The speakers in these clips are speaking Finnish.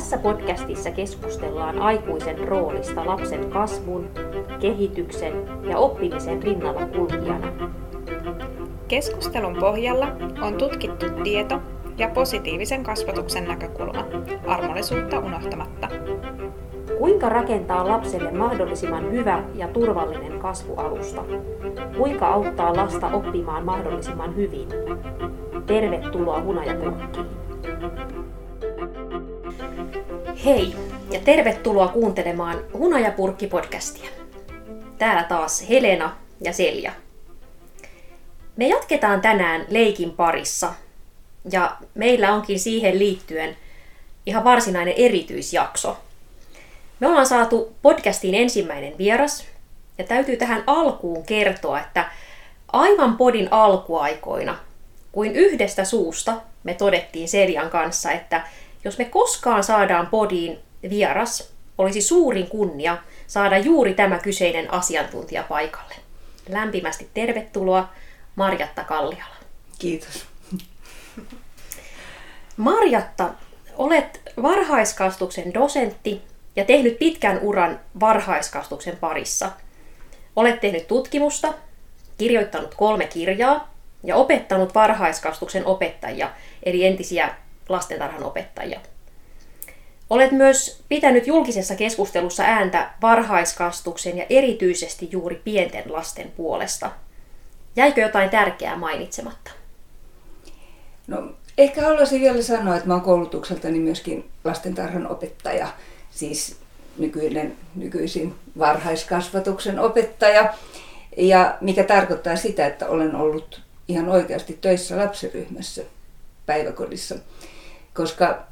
Tässä podcastissa keskustellaan aikuisen roolista lapsen kasvun, kehityksen ja oppimisen rinnalla kulkijana. Keskustelun pohjalla on tutkittu tieto ja positiivisen kasvatuksen näkökulma, armollisuutta unohtamatta. Kuinka rakentaa lapselle mahdollisimman hyvä ja turvallinen kasvualusta? Kuinka auttaa lasta oppimaan mahdollisimman hyvin? Tervetuloa Hunajapurkkiin! Hei ja tervetuloa kuuntelemaan Hunajapurkki-podcastia. Täällä taas Helena ja Selja. Me jatketaan tänään leikin parissa ja meillä onkin siihen liittyen ihan varsinainen erityisjakso. Me ollaan saatu podcastiin ensimmäinen vieras ja täytyy tähän alkuun kertoa, että aivan podin alkuaikoina, kuin yhdestä suusta me todettiin Seljan kanssa, että jos me koskaan saadaan podiin vieras, olisi suurin kunnia saada juuri tämä kyseinen asiantuntija paikalle. Lämpimästi tervetuloa Marjatta Kalliala. Kiitos. Marjatta, olet varhaiskastuksen dosentti ja tehnyt pitkän uran varhaiskastuksen parissa. Olet tehnyt tutkimusta, kirjoittanut kolme kirjaa ja opettanut varhaiskastuksen opettajia, eli entisiä lastentarhan opettajia. Olet myös pitänyt julkisessa keskustelussa ääntä varhaiskastuksen ja erityisesti juuri pienten lasten puolesta. Jäikö jotain tärkeää mainitsematta? No, ehkä haluaisin vielä sanoa, että oon koulutukseltani myöskin lastentarhan opettaja, siis nykyinen, nykyisin varhaiskasvatuksen opettaja. Ja mikä tarkoittaa sitä, että olen ollut ihan oikeasti töissä lapsiryhmässä päiväkodissa. Koska,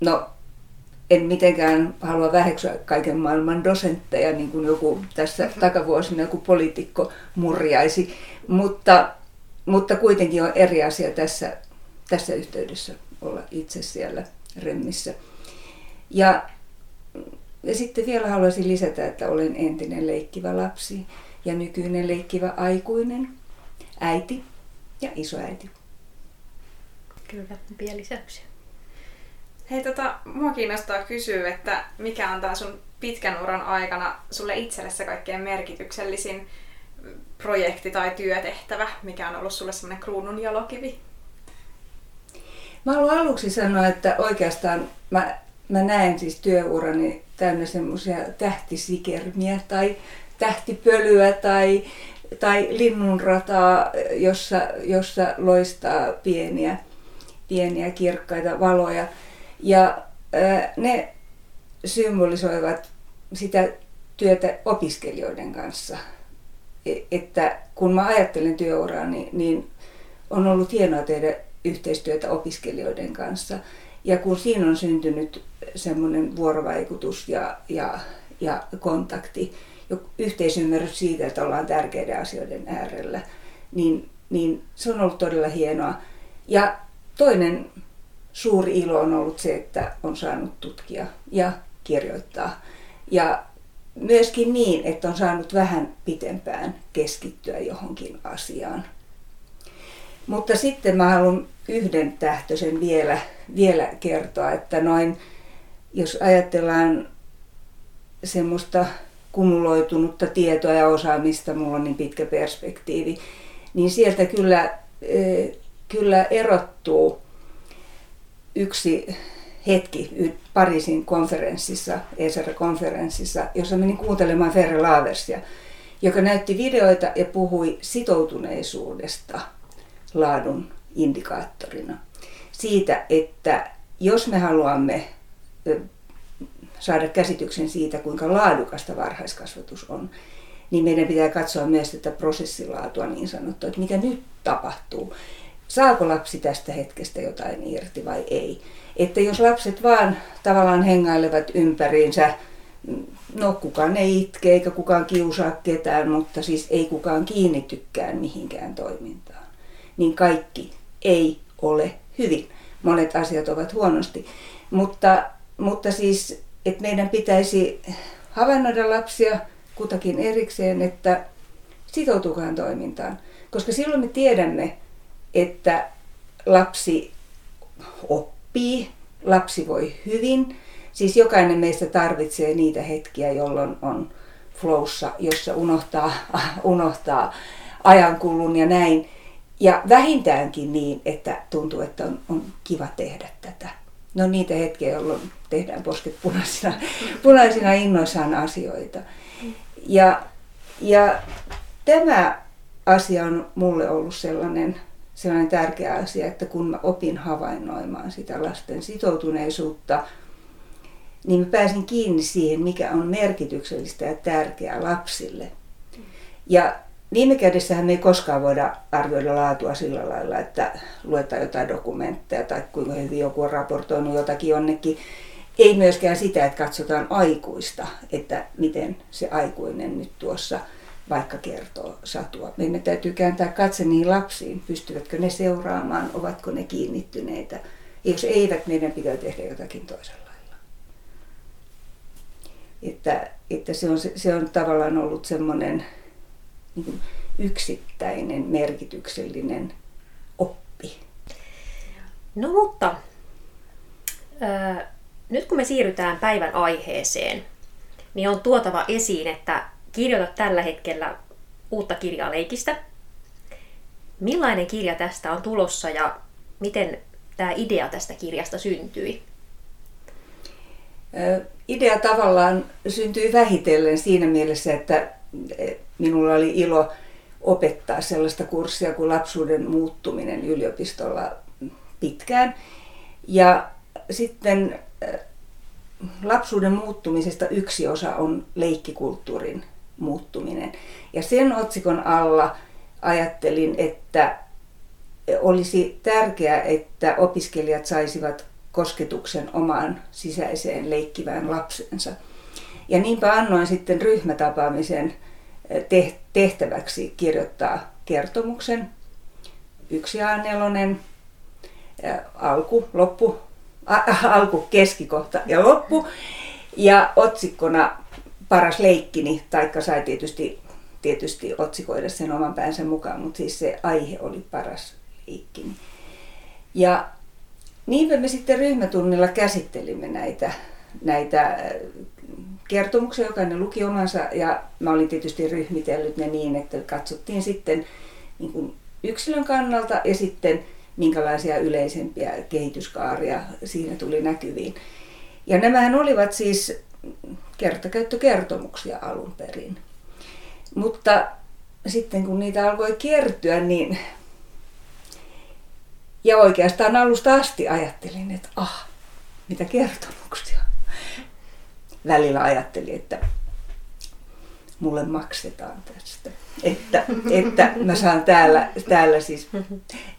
no, en mitenkään halua väheksyä kaiken maailman dosentteja, niin kuin joku tässä takavuosina joku poliitikko murjaisi, mutta, mutta kuitenkin on eri asia tässä, tässä yhteydessä olla itse siellä remmissä. Ja, ja sitten vielä haluaisin lisätä, että olen entinen leikkivä lapsi ja nykyinen leikkivä aikuinen, äiti ja isoäiti. Kyllä, pieni lisäyksiä. Hei, tota, mua kiinnostaa kysyä, että mikä on tämä sun pitkän uran aikana sulle itsellesi kaikkein merkityksellisin projekti tai työtehtävä, mikä on ollut sulle semmoinen kruunun jalokivi? Mä haluan aluksi sanoa, että oikeastaan mä, mä näen siis työurani täynnä semmoisia tähtisikermiä tai tähtipölyä tai, tai linnunrataa, jossa, jossa loistaa pieniä, pieniä kirkkaita valoja. Ja ne symbolisoivat sitä työtä opiskelijoiden kanssa. E, että kun mä ajattelen työuraa, niin, niin on ollut hienoa tehdä yhteistyötä opiskelijoiden kanssa. Ja kun siinä on syntynyt semmoinen vuorovaikutus ja, ja, ja kontakti, yhteisymmärrys siitä, että ollaan tärkeiden asioiden äärellä, niin, niin se on ollut todella hienoa. Ja toinen suuri ilo on ollut se, että on saanut tutkia ja kirjoittaa. Ja myöskin niin, että on saanut vähän pitempään keskittyä johonkin asiaan. Mutta sitten mä haluan yhden tähtöisen vielä, vielä kertoa, että noin, jos ajatellaan semmoista kumuloitunutta tietoa ja osaamista, mulla on niin pitkä perspektiivi, niin sieltä kyllä, kyllä erottuu yksi hetki Pariisin konferenssissa, ESR-konferenssissa, jossa menin kuuntelemaan Ferre Laversia, joka näytti videoita ja puhui sitoutuneisuudesta laadun indikaattorina. Siitä, että jos me haluamme saada käsityksen siitä, kuinka laadukasta varhaiskasvatus on, niin meidän pitää katsoa myös tätä prosessilaatua niin sanottua, että mitä nyt tapahtuu saako lapsi tästä hetkestä jotain irti vai ei. Että jos lapset vaan tavallaan hengailevat ympäriinsä, no kukaan ei itke eikä kukaan kiusaa ketään, mutta siis ei kukaan kiinnittykään mihinkään toimintaan, niin kaikki ei ole hyvin. Monet asiat ovat huonosti. Mutta, mutta siis, että meidän pitäisi havainnoida lapsia kutakin erikseen, että sitoutukaan toimintaan. Koska silloin me tiedämme, että lapsi oppii lapsi voi hyvin. Siis jokainen meistä tarvitsee niitä hetkiä, jolloin on flowssa, jossa unohtaa, unohtaa ajankulun ja näin. Ja vähintäänkin niin, että tuntuu, että on, on kiva tehdä tätä. No niitä hetkiä, jolloin tehdään posket punaisina, punaisina innoissaan asioita. Ja, ja tämä asia on mulle ollut sellainen, sellainen tärkeä asia, että kun mä opin havainnoimaan sitä lasten sitoutuneisuutta, niin mä pääsin kiinni siihen, mikä on merkityksellistä ja tärkeää lapsille. Ja viime kädessähän me ei koskaan voida arvioida laatua sillä lailla, että luetaan jotain dokumentteja tai kuinka hyvin joku on raportoinut jotakin jonnekin. Ei myöskään sitä, että katsotaan aikuista, että miten se aikuinen nyt tuossa vaikka kertoo satua. Meidän täytyy kääntää katse niihin lapsiin, pystyvätkö ne seuraamaan, ovatko ne kiinnittyneitä. Ja jos eivät, meidän pitää tehdä jotakin toisella lailla. Että, että se, on, se on tavallaan ollut semmoinen niin yksittäinen, merkityksellinen oppi. No mutta, äh, nyt kun me siirrytään päivän aiheeseen, niin on tuotava esiin, että kirjoitat tällä hetkellä uutta kirjaa leikistä. Millainen kirja tästä on tulossa ja miten tämä idea tästä kirjasta syntyi? Idea tavallaan syntyi vähitellen siinä mielessä, että minulla oli ilo opettaa sellaista kurssia kuin lapsuuden muuttuminen yliopistolla pitkään. Ja sitten lapsuuden muuttumisesta yksi osa on leikkikulttuurin muuttuminen. Ja sen otsikon alla ajattelin, että olisi tärkeää, että opiskelijat saisivat kosketuksen omaan sisäiseen leikkivään lapsensa. Ja niinpä annoin sitten ryhmätapaamisen eh, tehtäväksi kirjoittaa kertomuksen, yksi A4, eh, alku, loppu, alku, keskikohta ja loppu. Ja otsikkona paras leikkini, taikka sai tietysti, tietysti otsikoida sen oman päänsä mukaan, mutta siis se aihe oli paras leikkini. Ja niinpä me sitten ryhmätunnilla käsittelimme näitä, näitä äh, kertomuksia, jokainen luki omansa ja mä olin tietysti ryhmitellyt ne niin, että katsottiin sitten niin kuin yksilön kannalta ja sitten minkälaisia yleisempiä kehityskaaria siinä tuli näkyviin. Ja nämähän olivat siis kertakäyttökertomuksia alun perin. Mutta sitten kun niitä alkoi kertyä, niin ja oikeastaan alusta asti ajattelin, että ah, mitä kertomuksia. Välillä ajattelin, että mulle maksetaan tästä. Että, että mä saan täällä, täällä siis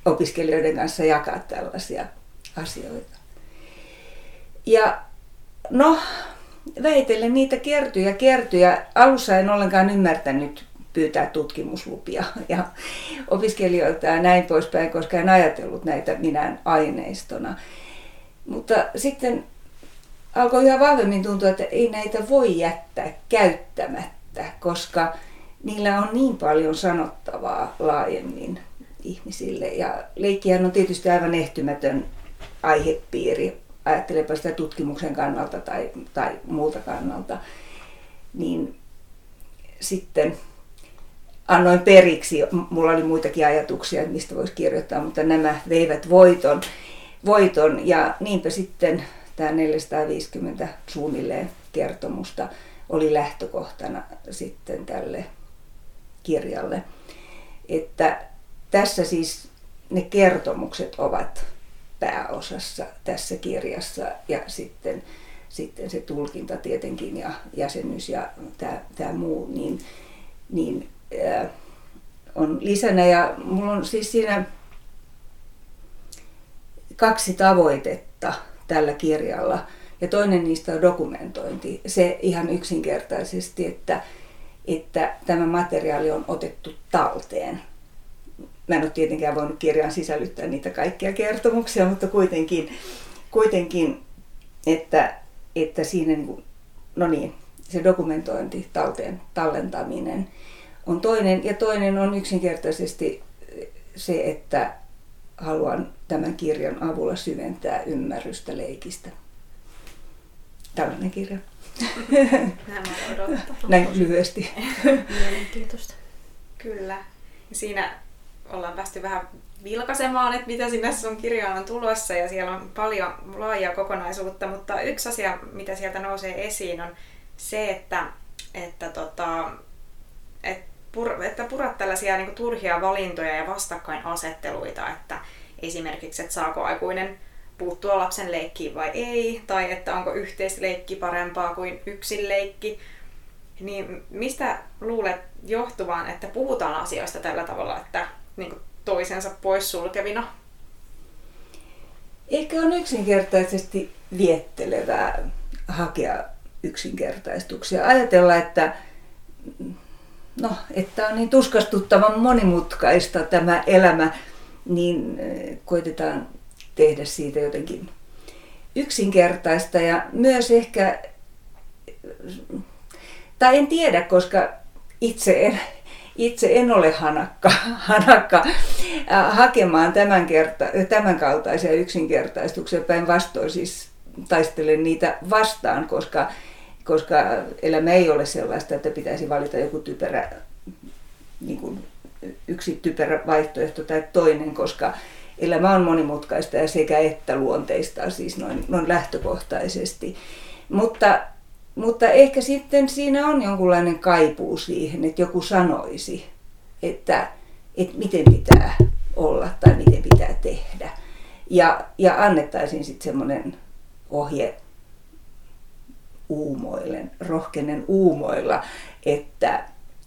opiskelijoiden kanssa jakaa tällaisia asioita. Ja no, väitellen niitä kertyy. Ja alussa en ollenkaan ymmärtänyt pyytää tutkimuslupia ja opiskelijoilta ja näin poispäin, koska en ajatellut näitä minään aineistona. Mutta sitten alkoi yhä vahvemmin tuntua, että ei näitä voi jättää käyttämättä, koska niillä on niin paljon sanottavaa laajemmin ihmisille. Ja leikkihän on tietysti aivan ehtymätön aihepiiri ajattelepa sitä tutkimuksen kannalta tai, tai muulta kannalta, niin sitten annoin periksi. Mulla oli muitakin ajatuksia, mistä voisi kirjoittaa, mutta nämä veivät voiton. voiton ja niinpä sitten tämä 450 suunnilleen kertomusta oli lähtökohtana sitten tälle kirjalle. Että tässä siis ne kertomukset ovat pääosassa tässä kirjassa ja sitten, sitten se tulkinta tietenkin ja jäsenyys ja tämä, tämä muu, niin, niin äh, on lisänä. Ja mulla on siis siinä kaksi tavoitetta tällä kirjalla. Ja toinen niistä on dokumentointi. Se ihan yksinkertaisesti, että, että tämä materiaali on otettu talteen Mä en ole tietenkään voinut kirjaan sisällyttää niitä kaikkia kertomuksia, mutta kuitenkin, kuitenkin että, että siinä, niin no niin, se dokumentointi, talteen, tallentaminen on toinen. Ja toinen on yksinkertaisesti se, että haluan tämän kirjan avulla syventää ymmärrystä leikistä. Tällainen kirja. Näin lyhyesti. Mielenkiintoista. Kyllä. Ja siinä ollaan päästy vähän vilkaisemaan, että mitä sinne sun kirjaan on tulossa ja siellä on paljon laajaa kokonaisuutta, mutta yksi asia, mitä sieltä nousee esiin on se, että, että, tota, että, pur, että purat tällaisia niin turhia valintoja ja vastakkainasetteluita, että esimerkiksi, että saako aikuinen puuttua lapsen leikkiin vai ei, tai että onko yhteisleikki parempaa kuin yksin leikki, niin mistä luulet johtuvan, että puhutaan asioista tällä tavalla, että niin toisensa poissulkevina? Ehkä on yksinkertaisesti viettelevää hakea yksinkertaistuksia. Ajatella, että, no, että on niin tuskastuttavan monimutkaista tämä elämä, niin eh, koitetaan tehdä siitä jotenkin yksinkertaista ja myös ehkä, tai en tiedä, koska itse en, itse en ole hanakka, hanakka äh, hakemaan tämän, kerta, tämän kaltaisia yksinkertaistuksia. Päinvastoin siis taistelen niitä vastaan, koska, koska elämä ei ole sellaista, että pitäisi valita joku typerä, niin kuin yksi typerä vaihtoehto tai toinen, koska elämä on monimutkaista ja sekä että luonteista, siis noin, noin lähtökohtaisesti. Mutta, mutta ehkä sitten siinä on jonkunlainen kaipuu siihen, että joku sanoisi, että, että miten pitää olla tai miten pitää tehdä. Ja, ja annettaisiin sitten semmoinen ohje uumoillen, rohkenen uumoilla, että,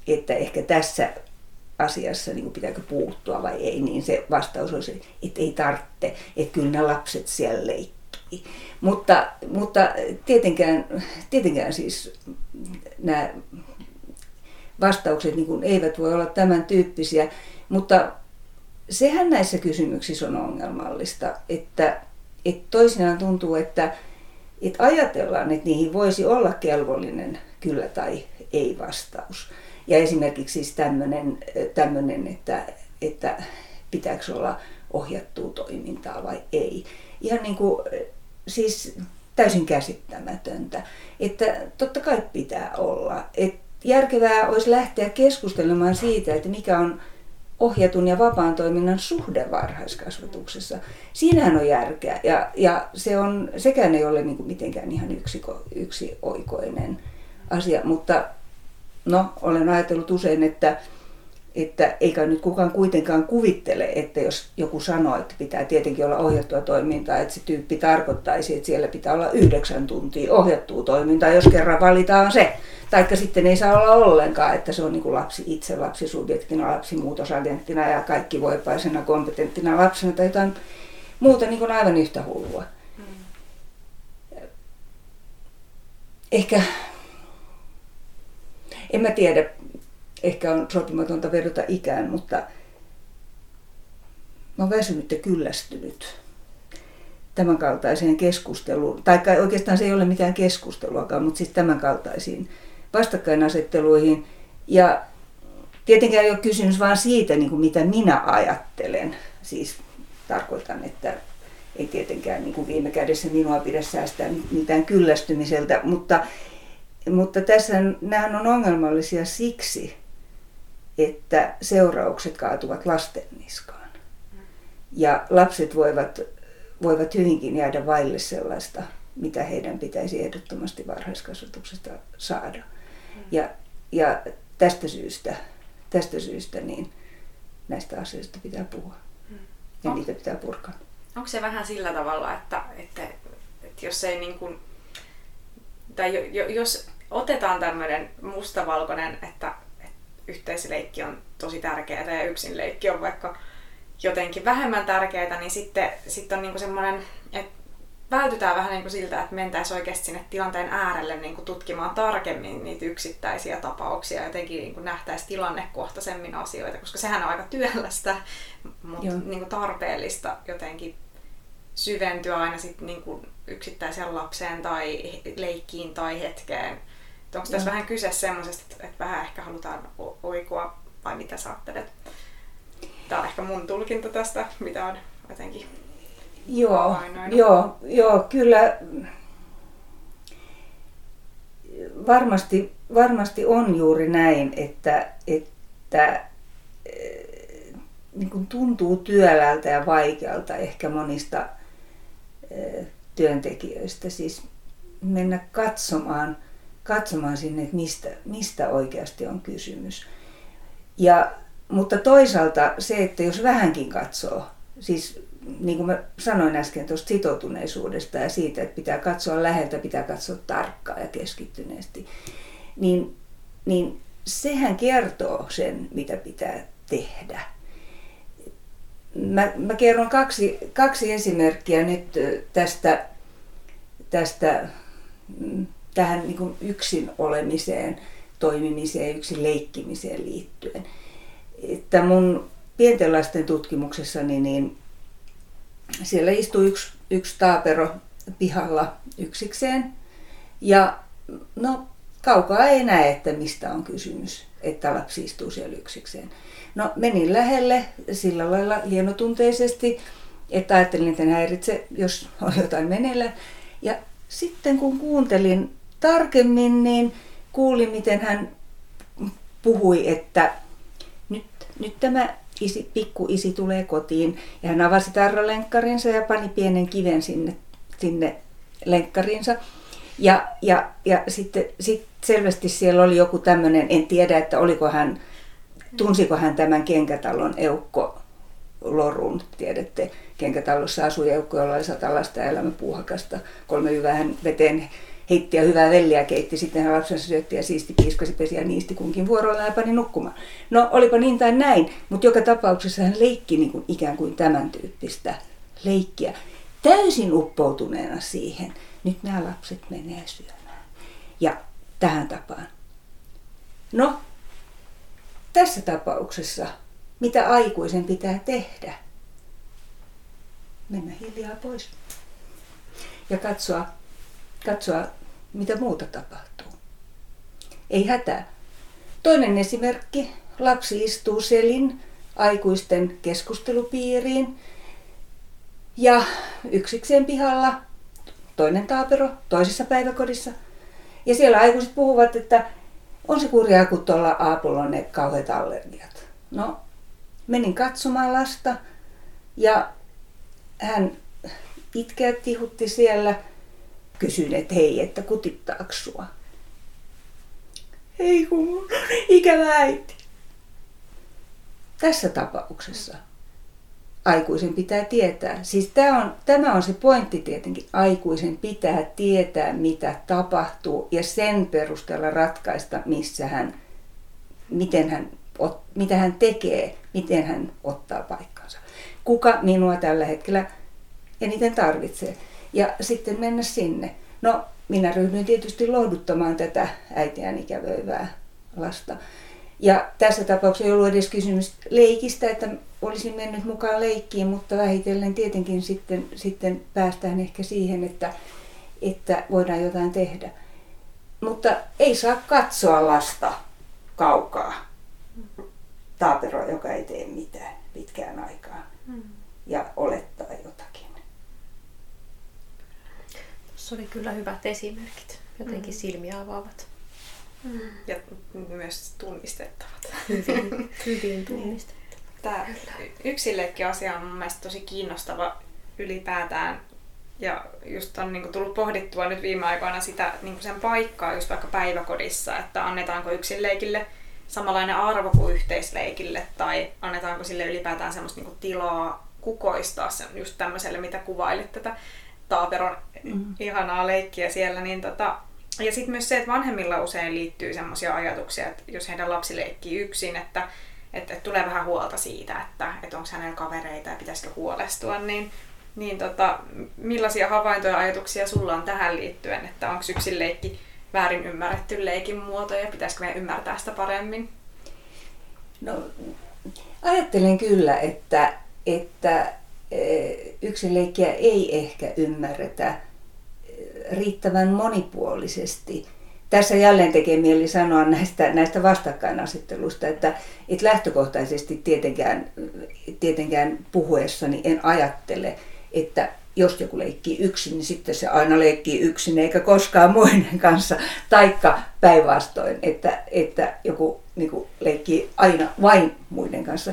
että ehkä tässä asiassa, niin kuin pitääkö puuttua vai ei, niin se vastaus se, että ei tarvitse, että kyllä nämä lapset siellä leikkii. Mutta, mutta tietenkään, tietenkään siis nämä vastaukset niin eivät voi olla tämän tyyppisiä, mutta sehän näissä kysymyksissä on ongelmallista, että, että toisinaan tuntuu, että, että ajatellaan, että niihin voisi olla kelvollinen kyllä tai ei vastaus. Ja esimerkiksi siis tämmöinen että, että pitääkö olla ohjattua toimintaa vai ei. Ihan niin kuin, siis täysin käsittämätöntä. Että totta kai pitää olla. Et järkevää olisi lähteä keskustelemaan siitä, että mikä on ohjatun ja vapaan toiminnan suhde varhaiskasvatuksessa. Siinähän on järkeä ja, ja se on, sekään ei ole niin kuin mitenkään ihan yksi, yksi oikoinen asia, mutta no, olen ajatellut usein, että, että eikä nyt kukaan kuitenkaan kuvittele, että jos joku sanoo, että pitää tietenkin olla ohjattua toimintaa, että se tyyppi tarkoittaisi, että siellä pitää olla yhdeksän tuntia ohjattua toimintaa, jos kerran valitaan se. Taikka sitten ei saa olla ollenkaan, että se on niin kuin lapsi itse, lapsi subjektina, lapsi muutosagenttina ja kaikki voipaisena, kompetenttina lapsena tai jotain muuta niin kuin aivan yhtä hullua. Hmm. Ehkä en mä tiedä, ehkä on sopimatonta vedota ikään, mutta mä oon väsynyt ja kyllästynyt tämän kaltaiseen keskusteluun, tai oikeastaan se ei ole mitään keskusteluakaan, mutta siis tämän kaltaisiin vastakkainasetteluihin. Ja tietenkään ei ole kysymys vaan siitä, niin kuin mitä minä ajattelen. Siis tarkoitan, että ei tietenkään niin kuin viime kädessä minua pidä säästää mitään kyllästymiseltä, mutta mutta tässä nämä on ongelmallisia siksi, että seuraukset kaatuvat lasten niskaan. Ja lapset voivat, voivat hyvinkin jäädä vaille sellaista, mitä heidän pitäisi ehdottomasti varhaiskasvatuksesta saada. Ja, ja tästä syystä, tästä syystä niin näistä asioista pitää puhua ja on, niitä pitää purkaa. Onko se vähän sillä tavalla, että, että, että jos ei niin kuin, tai jos otetaan tämmöinen mustavalkoinen, että yhteisleikki on tosi tärkeää ja yksinleikki on vaikka jotenkin vähemmän tärkeää, niin sitten, sitten on niinku semmoinen, että vältytään vähän niinku siltä, että mentäisiin oikeasti sinne tilanteen äärelle niinku tutkimaan tarkemmin niitä yksittäisiä tapauksia ja jotenkin niinku nähtäisiin tilannekohtaisemmin asioita, koska sehän on aika työlästä, mutta niinku tarpeellista jotenkin syventyä aina sitten niinku yksittäiseen lapseen tai leikkiin tai hetkeen onko tässä vähän kyse semmoisesta, että vähän ehkä halutaan oikoa vai mitä sä ajattelet? Tämä on ehkä mun tulkinta tästä, mitä on jotenkin Joo, joo, joo, kyllä. Varmasti, varmasti on juuri näin, että, että eh, niin kuin tuntuu työläältä ja vaikealta ehkä monista eh, työntekijöistä. Siis mennä katsomaan, katsomaan sinne, että mistä, mistä oikeasti on kysymys. Ja, mutta toisaalta se, että jos vähänkin katsoo, siis niin kuin mä sanoin äsken tuosta sitoutuneisuudesta ja siitä, että pitää katsoa läheltä, pitää katsoa tarkkaan ja keskittyneesti, niin, niin sehän kertoo sen, mitä pitää tehdä. Mä, mä kerron kaksi, kaksi esimerkkiä nyt tästä, tästä mm, tähän niin kuin yksin olemiseen, toimimiseen, yksin leikkimiseen liittyen. Että mun pienten lasten tutkimuksessani niin siellä istui yksi, yksi taapero pihalla yksikseen. Ja no, kaukaa ei näe, että mistä on kysymys, että lapsi istuu siellä yksikseen. No, menin lähelle sillä lailla hienotunteisesti, että ajattelin, että häiritse, jos on jotain meneillä. Ja sitten kun kuuntelin tarkemmin, niin kuulin, miten hän puhui, että nyt, nyt tämä isi, pikkuisi tulee kotiin ja hän avasi tarralenkkarinsa ja pani pienen kiven sinne, sinne lenkkarinsa. Ja, ja, ja sitten sit selvästi siellä oli joku tämmöinen, en tiedä, että oliko hän, tunsiko hän tämän kenkätalon eukko lorun, tiedätte, kenkätalossa asui eukko, jolla oli sata lasta ja elämä puuhakasta, kolme hyvää veteen heitti ja hyvää velliä keitti, sitten hän lapsensa syötti ja siisti, kiiskasi, pesi ja niisti kunkin vuorolla ja pani nukkumaan. No olipa niin tai näin, mutta joka tapauksessa hän leikki niin kuin ikään kuin tämän tyyppistä leikkiä. Täysin uppoutuneena siihen, nyt nämä lapset menee syömään. Ja tähän tapaan. No, tässä tapauksessa, mitä aikuisen pitää tehdä? Mennä hiljaa pois ja katsoa katsoa, mitä muuta tapahtuu. Ei hätää. Toinen esimerkki. Lapsi istuu selin aikuisten keskustelupiiriin ja yksikseen pihalla toinen taapero toisessa päiväkodissa. Ja siellä aikuiset puhuvat, että on se kurjaa, kun tuolla Aapulla on ne kauheat allergiat. No, menin katsomaan lasta ja hän itkeä tihutti siellä – kysyin, että hei, että kutittaako sua? Ei kun ikävä äiti. Tässä tapauksessa aikuisen pitää tietää. Siis tämä on, tämä on se pointti tietenkin. Aikuisen pitää tietää, mitä tapahtuu ja sen perusteella ratkaista, missä hän, miten hän, mitä hän tekee, miten hän ottaa paikkansa. Kuka minua tällä hetkellä eniten tarvitsee ja sitten mennä sinne. No, minä ryhdyin tietysti lohduttamaan tätä äitiään ikävöivää lasta. Ja tässä tapauksessa ei ollut edes kysymys leikistä, että olisin mennyt mukaan leikkiin, mutta vähitellen tietenkin sitten, sitten päästään ehkä siihen, että, että voidaan jotain tehdä. Mutta ei saa katsoa lasta kaukaa taaperoa, joka ei tee mitään pitkään aikaan mm. ja olettaa jotakin. Tuossa oli kyllä hyvät esimerkit, jotenkin mm. silmiä avaavat. Mm. Ja myös tunnistettavat. Hyvin, hyvin tunnistettavat. Tämä yksillekin asia on mun mielestä tosi kiinnostava ylipäätään. Ja just on niin tullut pohdittua nyt viime aikoina sitä niin sen paikkaa just vaikka päiväkodissa, että annetaanko yksinleikille samanlainen arvo kuin yhteisleikille tai annetaanko sille ylipäätään semmoista niin tilaa kukoistaa sen just tämmöiselle, mitä kuvailit tätä taaperon mm. ihanaa leikkiä siellä. Niin tota, ja sitten myös se, että vanhemmilla usein liittyy sellaisia ajatuksia, että jos heidän lapsi leikkii yksin, että, että, että tulee vähän huolta siitä, että, että onko hänellä kavereita ja pitäisikö huolestua, niin, niin tota, millaisia havaintoja ja ajatuksia sulla on tähän liittyen, että onko yksin leikki väärin ymmärretty leikin muoto ja pitäisikö me ymmärtää sitä paremmin? No, ajattelen kyllä, että, että yksinleikkiä ei ehkä ymmärretä riittävän monipuolisesti. tässä jälleen tekee mieli sanoa näistä, näistä vastakkainasettelusta, että, että lähtökohtaisesti tietenkään, tietenkään puhuessani en ajattele, että jos joku leikkii yksin, niin sitten se aina leikkii yksin eikä koskaan muiden kanssa. Taikka päinvastoin, että, että joku niin kuin, leikkii aina vain muiden kanssa.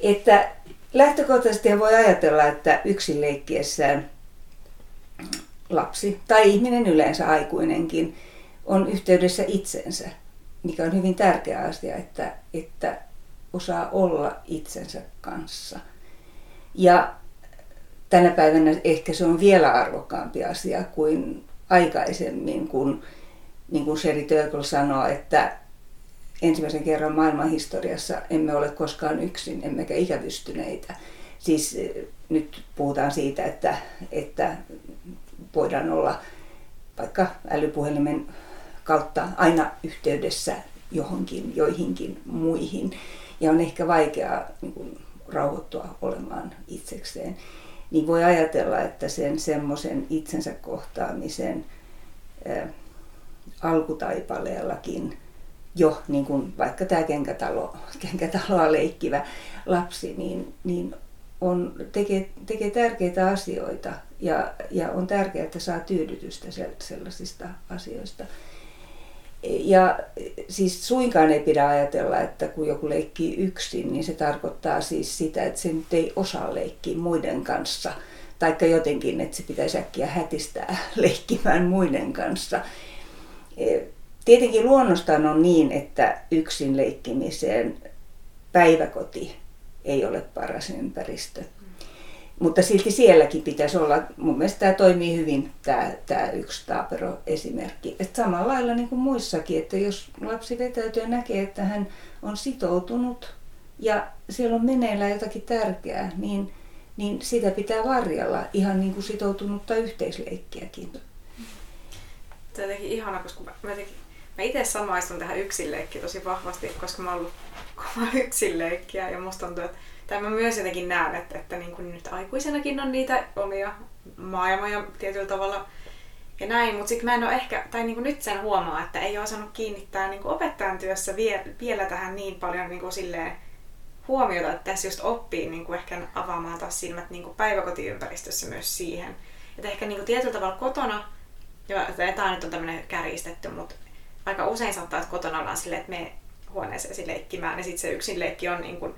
Että lähtökohtaisesti voi ajatella, että yksin leikkiessään lapsi tai ihminen yleensä aikuinenkin on yhteydessä itsensä, mikä on hyvin tärkeä asia, että, että osaa olla itsensä kanssa. Ja tänä päivänä ehkä se on vielä arvokkaampi asia kuin aikaisemmin, kun niin kuin Sherry Turkle sanoo, että ensimmäisen kerran maailman historiassa emme ole koskaan yksin, emmekä ikävystyneitä. Siis nyt puhutaan siitä, että, että voidaan olla vaikka älypuhelimen kautta aina yhteydessä johonkin, joihinkin muihin. Ja on ehkä vaikeaa niin kuin, rauhoittua olemaan itsekseen niin voi ajatella, että sen semmoisen itsensä kohtaamisen ä, alkutaipaleellakin jo, niin kuin vaikka tämä kenkätalo, kenkätaloa leikkivä lapsi, niin, niin on, tekee, tekee tärkeitä asioita ja, ja on tärkeää, että saa tyydytystä sellaisista asioista. Ja siis suinkaan ei pidä ajatella, että kun joku leikkii yksin, niin se tarkoittaa siis sitä, että se nyt ei osaa leikkiä muiden kanssa. Taikka jotenkin, että se pitäisi äkkiä hätistää leikkimään muiden kanssa. E, tietenkin luonnostaan on niin, että yksin leikkimiseen päiväkoti ei ole paras ympäristö. Mutta silti sielläkin pitäisi olla, mun mielestä tämä toimii hyvin, tämä, tämä yksi taapero-esimerkki. Että samalla lailla niin kuin muissakin, että jos lapsi vetäytyy ja näkee, että hän on sitoutunut ja siellä on meneillään jotakin tärkeää, niin, niin sitä pitää varjella ihan niin kuin sitoutunutta yhteisleikkiäkin. Tämä on jotenkin ihana, koska mä, mä, mä itse samaistun tähän yksinleikkiin tosi vahvasti, koska mä oon ollut kova yksinleikkiä ja musta tuntuu, että tai mä myös jotenkin näen, että, että niin kuin nyt aikuisenakin on niitä omia maailmoja tietyllä tavalla ja näin, mutta sitten mä en ole ehkä, tai niin kuin nyt sen huomaa, että ei ole osannut kiinnittää niin kuin opettajan työssä vie, vielä tähän niin paljon niin kuin silleen huomiota, että tässä just oppii niin kuin ehkä avaamaan taas silmät niin kuin päiväkotiympäristössä myös siihen. Että ehkä niin kuin tietyllä tavalla kotona, ja tämä nyt on tämmöinen kärjistetty, mutta aika usein saattaa, että kotona ollaan silleen, että me huoneeseen leikkimään, ja sitten se yksin leikki on niin kuin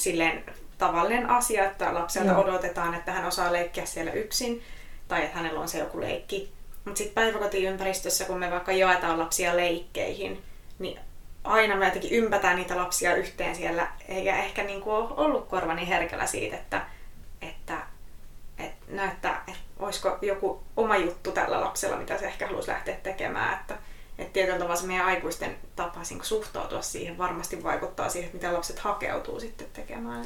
silleen tavallinen asia, että lapselta Joo. odotetaan, että hän osaa leikkiä siellä yksin tai että hänellä on se joku leikki. Mutta sitten päiväkotiympäristössä, kun me vaikka jaetaan lapsia leikkeihin, niin aina me jotenkin ympätään niitä lapsia yhteen siellä, eikä ehkä niinku ole ollut korvani herkällä siitä, että, että, että näyttää, että olisiko joku oma juttu tällä lapsella, mitä se ehkä haluaisi lähteä tekemään. Että, että tietyllä tavalla se meidän aikuisten tapa niin suhtautua siihen varmasti vaikuttaa siihen, että mitä lapset hakeutuu sitten tekemään.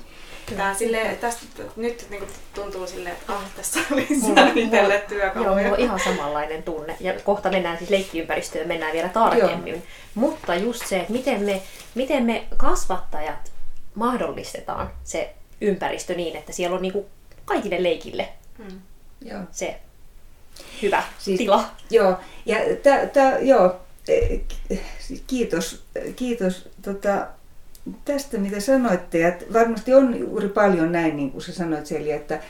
Tää sille, tästä nyt niin kuin tuntuu silleen, että ah, tässä oli itselle työkaluja. Joo, ihan samanlainen tunne. Ja kohta mennään siis leikkiympäristöön, mennään vielä tarkemmin. Joo. Mutta just se, että miten me, miten me kasvattajat mahdollistetaan se ympäristö niin, että siellä on niin kuin kaikille leikille mm. se hyvä siis, tila. Joo, ja tää, tää, joo, kiitos, kiitos tota, tästä, mitä sanoitte. Ja varmasti on juuri paljon näin, niin kuin sä sanoit Selja, että,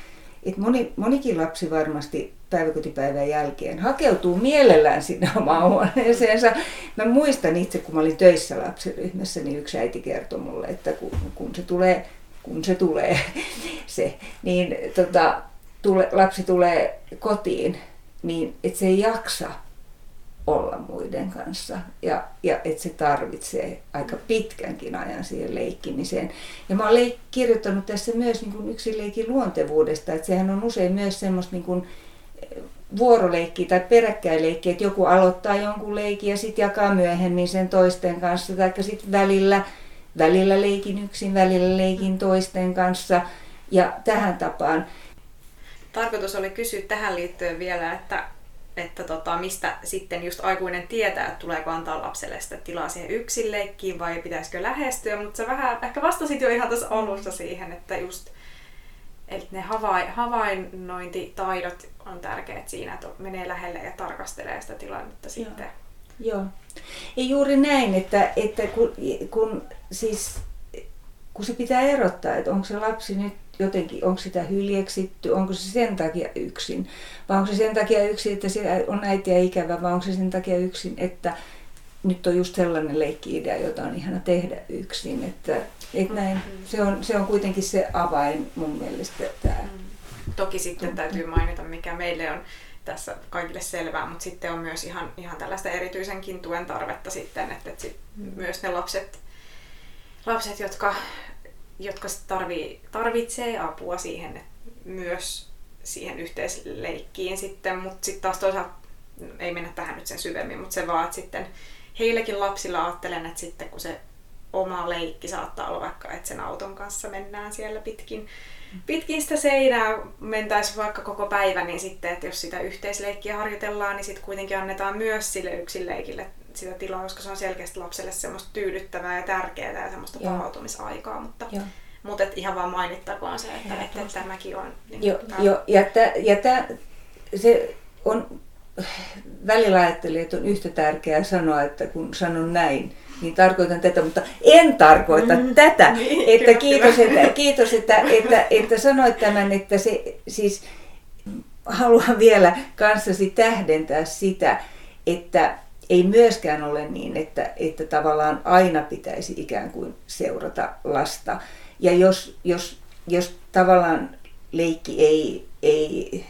että moni, monikin lapsi varmasti päiväkotipäivän jälkeen hakeutuu mielellään sinne omaan huoneeseensa. Mä muistan itse, kun mä olin töissä lapsiryhmässä, niin yksi äiti kertoi mulle, että kun, kun se tulee, kun se tulee se, niin tota, tule, lapsi tulee kotiin, niin että se ei jaksa olla muiden kanssa ja, ja että se tarvitsee aika pitkänkin ajan siihen leikkimiseen. Ja mä olen kirjoittanut tässä myös niin kuin yksin leikin luontevuudesta, että sehän on usein myös semmoista niin kuin eh, vuoroleikkiä tai peräkkäileikkiä, että joku aloittaa jonkun leikin ja sitten jakaa myöhemmin sen toisten kanssa, tai sitten välillä, välillä leikin yksin, välillä leikin toisten kanssa ja tähän tapaan. Tarkoitus oli kysyä tähän liittyen vielä, että että tota, mistä sitten just aikuinen tietää, että tuleeko antaa lapselle sitä tilaa siihen yksin leikkiin vai pitäisikö lähestyä, mutta sä vähän ehkä vastasit jo ihan tässä alussa siihen, että just että ne havai, havainnointitaidot on tärkeät siinä, että menee lähelle ja tarkastelee sitä tilannetta Joo. sitten. Joo. Ja juuri näin, että, että kun, kun, siis, kun se pitää erottaa, että onko se lapsi nyt jotenkin, onko sitä hyljeksitty, onko se sen takia yksin, vai onko se sen takia yksin, että se on äitiä ikävä, vai onko se sen takia yksin, että nyt on just sellainen leikki-idea, jota on ihana tehdä yksin. Että, että näin, se, on, se on kuitenkin se avain mun mielestä. Tämä. Toki sitten täytyy mainita, mikä meille on tässä kaikille selvää, mutta sitten on myös ihan, ihan tällaista erityisenkin tuen tarvetta sitten, että, että sit mm. myös ne lapset, lapset jotka, jotka tarvii, tarvitsee apua siihen, myös siihen yhteisleikkiin sitten, mutta sitten taas toisaalta ei mennä tähän nyt sen syvemmin, mutta se vaan, että sitten heillekin lapsilla ajattelen, että sitten kun se oma leikki saattaa olla vaikka, että sen auton kanssa mennään siellä pitkin, pitkin sitä seinää mentäisiin vaikka koko päivä, niin sitten, että jos sitä yhteisleikkiä harjoitellaan, niin sitten kuitenkin annetaan myös sille yksinleikille sitä tilaa, koska se on selkeästi lapselle semmoista tyydyttävää ja tärkeää ja semmoista Joo. palautumisaikaa, mutta Joo. Mutta et ihan vaan mainittakoon se, että, että, että tämäkin on... Niin jo, jo, ja, tä, ja tä, se on välillä ajattelin, että on yhtä tärkeää sanoa, että kun sanon näin, niin tarkoitan tätä, mutta en tarkoita mm, tätä. Niin, että kiitos, että, kiitos että, että, että sanoit tämän, että se siis haluan vielä kanssasi tähdentää sitä, että ei myöskään ole niin, että, että tavallaan aina pitäisi ikään kuin seurata lasta. Ja jos, jos, jos tavallaan leikki ei, ei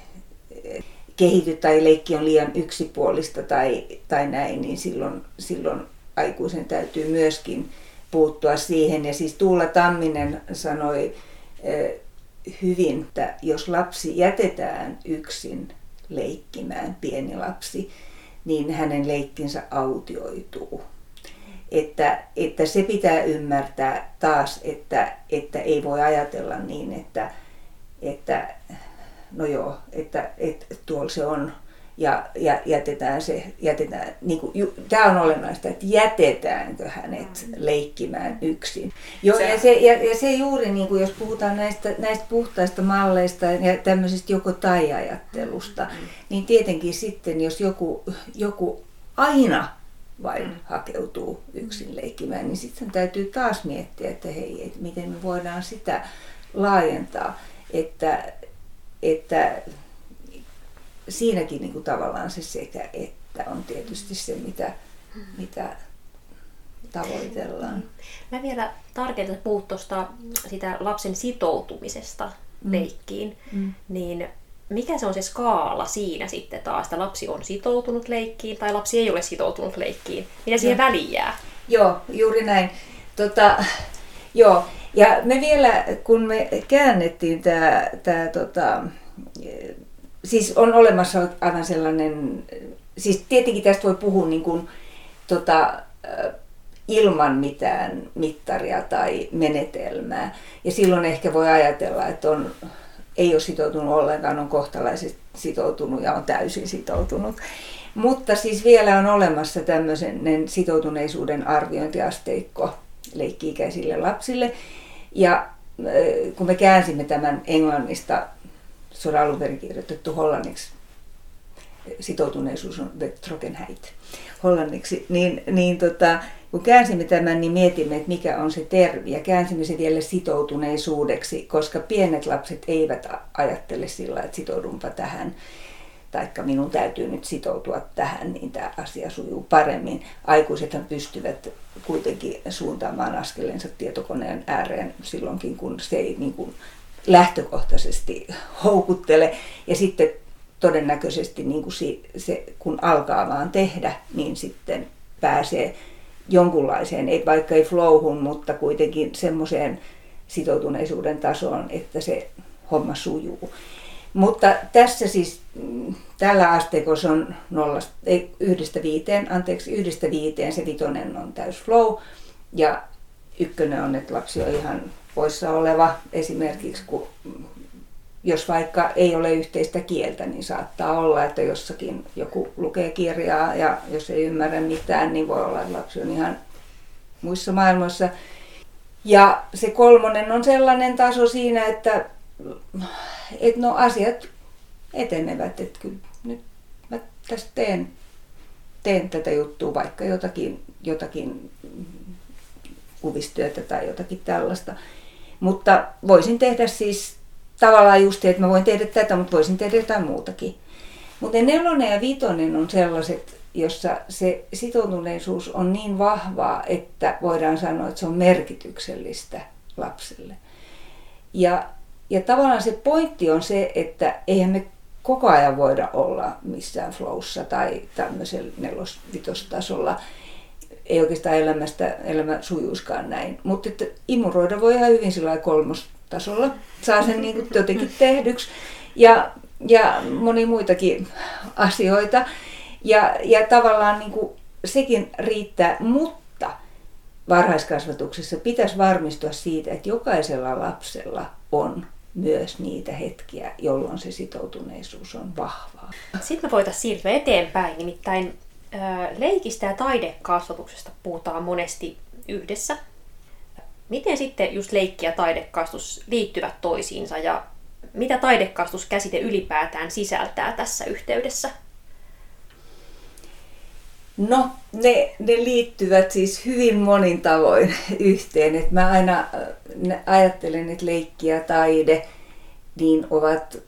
kehity tai leikki on liian yksipuolista tai, tai näin, niin silloin, silloin aikuisen täytyy myöskin puuttua siihen. Ja siis Tuula Tamminen sanoi eh, hyvin, että jos lapsi jätetään yksin leikkimään, pieni lapsi, niin hänen leikkinsä autioituu. Että, että se pitää ymmärtää taas, että, että ei voi ajatella niin, että, että no joo, että, että tuolla se on ja, ja jätetään se, jätetään, niin kuin, ju, tämä on olennaista, että jätetäänkö hänet mm. leikkimään yksin. Jo, se, ja, se, ja, ja se juuri, niin kuin, jos puhutaan näistä, näistä puhtaista malleista ja tämmöisestä joko tai-ajattelusta, mm. niin tietenkin sitten, jos joku, joku aina vain mm. hakeutuu yksin leikkimään, niin sitten täytyy taas miettiä, että hei, että miten me voidaan sitä laajentaa, että, että siinäkin niin kuin tavallaan se sekä että on tietysti se, mitä, mitä tavoitellaan. Mä vielä puhut tuosta sitä lapsen sitoutumisesta mm. leikkiin, mm. niin mikä se on se skaala siinä sitten taas, että lapsi on sitoutunut leikkiin tai lapsi ei ole sitoutunut leikkiin? Mitä siihen no. väliin jää? Joo, juuri näin. Tota, joo, ja me vielä, kun me käännettiin tämä tota, siis on olemassa aivan sellainen, siis tietenkin tästä voi puhua niin kuin, tota, ilman mitään mittaria tai menetelmää. Ja silloin ehkä voi ajatella, että on, ei ole sitoutunut ollenkaan, on kohtalaisesti sitoutunut ja on täysin sitoutunut. Mutta siis vielä on olemassa tämmöisen sitoutuneisuuden arviointiasteikko leikki-ikäisille lapsille. Ja kun me käänsimme tämän englannista se on alun perin kirjoitettu hollanniksi. Sitoutuneisuus on Betrogenheit hollanniksi. Niin, niin tota, kun käänsimme tämän, niin mietimme, että mikä on se termi. Ja käänsimme se vielä sitoutuneisuudeksi, koska pienet lapset eivät ajattele sillä, että sitoudunpa tähän taikka minun täytyy nyt sitoutua tähän, niin tämä asia sujuu paremmin. Aikuisethan pystyvät kuitenkin suuntaamaan askelensa tietokoneen ääreen silloinkin, kun se ei niin kuin lähtökohtaisesti houkuttele. Ja sitten todennäköisesti niin kuin se, kun alkaa vaan tehdä, niin sitten pääsee jonkunlaiseen, ei, vaikka ei flowhun, mutta kuitenkin semmoiseen sitoutuneisuuden tasoon, että se homma sujuu. Mutta tässä siis mm, tällä asteikossa on nollasta, ei, yhdestä viiteen, anteeksi, yhdestä viiteen se vitonen on täys flow ja ykkönen on, että lapsi on ihan poissa oleva esimerkiksi, kun jos vaikka ei ole yhteistä kieltä, niin saattaa olla, että jossakin joku lukee kirjaa ja jos ei ymmärrä mitään, niin voi olla, että lapsi on ihan muissa maailmoissa. Ja se kolmonen on sellainen taso siinä, että, että no asiat etenevät, että kyllä nyt mä tästä teen teen tätä juttua, vaikka jotakin, jotakin kuvistyötä tai jotakin tällaista. Mutta voisin tehdä siis tavallaan just, että mä voin tehdä tätä, mutta voisin tehdä jotain muutakin. Mutta nelonen ja vitonen on sellaiset, jossa se sitoutuneisuus on niin vahvaa, että voidaan sanoa, että se on merkityksellistä lapselle. Ja, ja tavallaan se pointti on se, että eihän me koko ajan voida olla missään flowssa tai tämmöisellä nelos-vitostasolla. Ei oikeastaan elämästä, elämä sujuuskaan näin. Mutta että imuroida voi ihan hyvin sillä kolmostasolla. Saa sen niin kuin jotenkin tehdyksi. Ja, ja moni muitakin asioita. Ja, ja tavallaan niin kuin sekin riittää, mutta varhaiskasvatuksessa pitäisi varmistua siitä, että jokaisella lapsella on myös niitä hetkiä, jolloin se sitoutuneisuus on vahvaa. Sitten me voitaisiin siirtyä eteenpäin, nimittäin leikistä ja taidekasvatuksesta puhutaan monesti yhdessä. Miten sitten just leikki ja taidekasvatus liittyvät toisiinsa ja mitä taidekasvatuskäsite ylipäätään sisältää tässä yhteydessä? No, ne, ne liittyvät siis hyvin monin tavoin yhteen. Et mä aina äh, ajattelen, että leikki ja taide niin ovat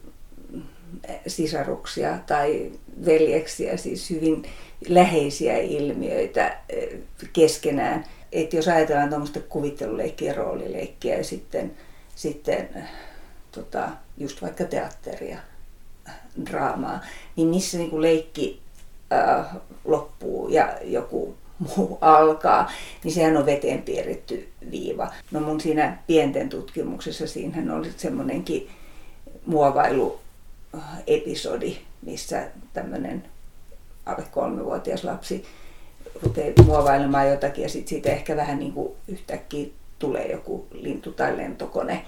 sisaruksia tai veljeksiä, siis hyvin läheisiä ilmiöitä äh, keskenään. Et jos ajatellaan tuommoista kuvitteluleikkiä, roolileikkiä ja sitten, sitten äh, tota, just vaikka teatteria, draamaa, niin missä niin kuin leikki äh, loppuu ja joku muu alkaa, niin sehän on veteen piirretty viiva. No mun siinä pienten tutkimuksessa siinähän oli semmoinenkin muovailuepisodi, missä tämmöinen alle kolmevuotias lapsi rupeaa muovailemaan jotakin ja sitten siitä ehkä vähän niin kuin yhtäkkiä tulee joku lintu tai lentokone.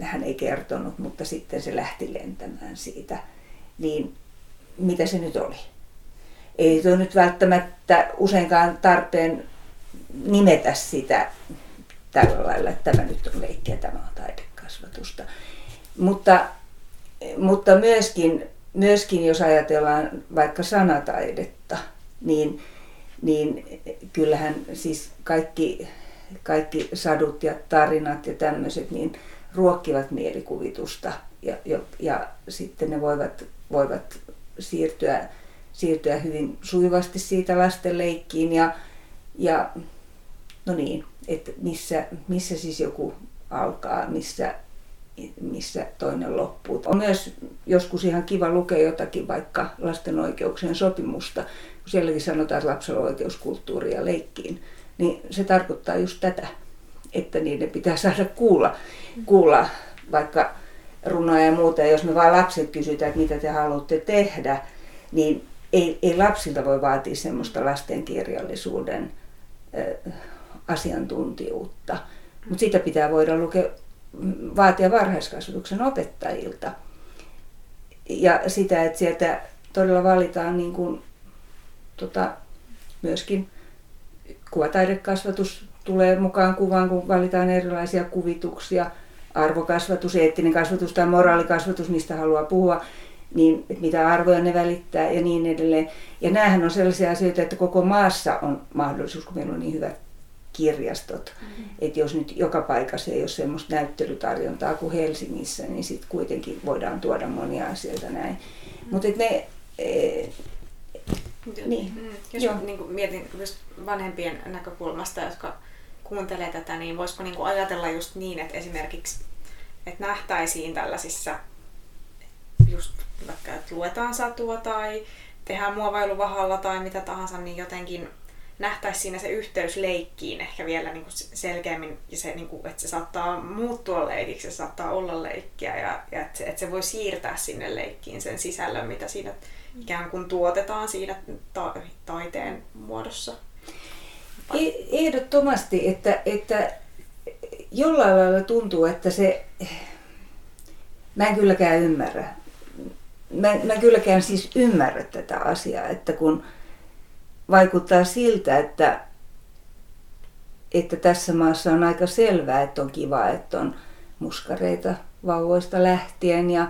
Hän ei kertonut, mutta sitten se lähti lentämään siitä. Niin mitä se nyt oli. Ei se nyt välttämättä useinkaan tarpeen nimetä sitä tällä lailla, että tämä nyt on leikkiä, tämä on taidekasvatusta. Mutta, mutta myöskin, myöskin, jos ajatellaan vaikka sanataidetta, niin, niin kyllähän siis kaikki, kaikki sadut ja tarinat ja tämmöiset, niin ruokkivat mielikuvitusta ja, ja, ja sitten ne voivat, voivat siirtyä, siirtyä hyvin sujuvasti siitä lasten leikkiin ja, ja no niin, että missä, missä siis joku alkaa, missä, missä toinen loppuu. On myös joskus ihan kiva lukea jotakin vaikka lasten oikeuksien sopimusta, kun sielläkin sanotaan, että lapsella on oikeus kulttuuria leikkiin, niin se tarkoittaa just tätä, että niiden pitää saada kuulla, kuulla vaikka runoja ja muuta. Ja jos me vaan lapset kysytään, että mitä te haluatte tehdä, niin ei, ei lapsilta voi vaatia semmoista lastenkirjallisuuden äh, asiantuntijuutta. Mutta sitä pitää voida lukea, vaatia varhaiskasvatuksen opettajilta. Ja sitä, että sieltä todella valitaan niin kuin, tota, myöskin kuvataidekasvatus tulee mukaan kuvaan, kun valitaan erilaisia kuvituksia – arvokasvatus, eettinen kasvatus tai moraalikasvatus, mistä haluaa puhua, niin mitä arvoja ne välittää ja niin edelleen. Ja näähän on sellaisia asioita, että koko maassa on mahdollisuus, kun meillä on niin hyvät kirjastot. Mm-hmm. Että jos nyt joka paikassa ei ole semmoista näyttelytarjontaa kuin Helsingissä, niin sitten kuitenkin voidaan tuoda monia asioita näin. Mm-hmm. Mutta ne... E, niin. Mm, jos niin kuin mietin just vanhempien näkökulmasta, jotka kuuntelee tätä, niin voisiko niin kuin ajatella just niin, että esimerkiksi että nähtäisiin tällaisissa just vaikka, että luetaan satua tai tehdään muovailuvahalla tai mitä tahansa, niin jotenkin nähtäisi siinä se yhteys leikkiin ehkä vielä niin kuin selkeämmin, ja se, niin kuin, että se saattaa muuttua leikiksi, se saattaa olla leikkiä, ja, ja että, se, että se voi siirtää sinne leikkiin sen sisällön, mitä siinä ikään kuin tuotetaan siinä ta- taiteen muodossa. E- ehdottomasti, että, että jollain lailla tuntuu, että se, mä en kylläkään ymmärrä. Mä, mä kylläkään siis ymmärrä tätä asiaa, että kun vaikuttaa siltä, että, että tässä maassa on aika selvää, että on kiva, että on muskareita vauvoista lähtien ja,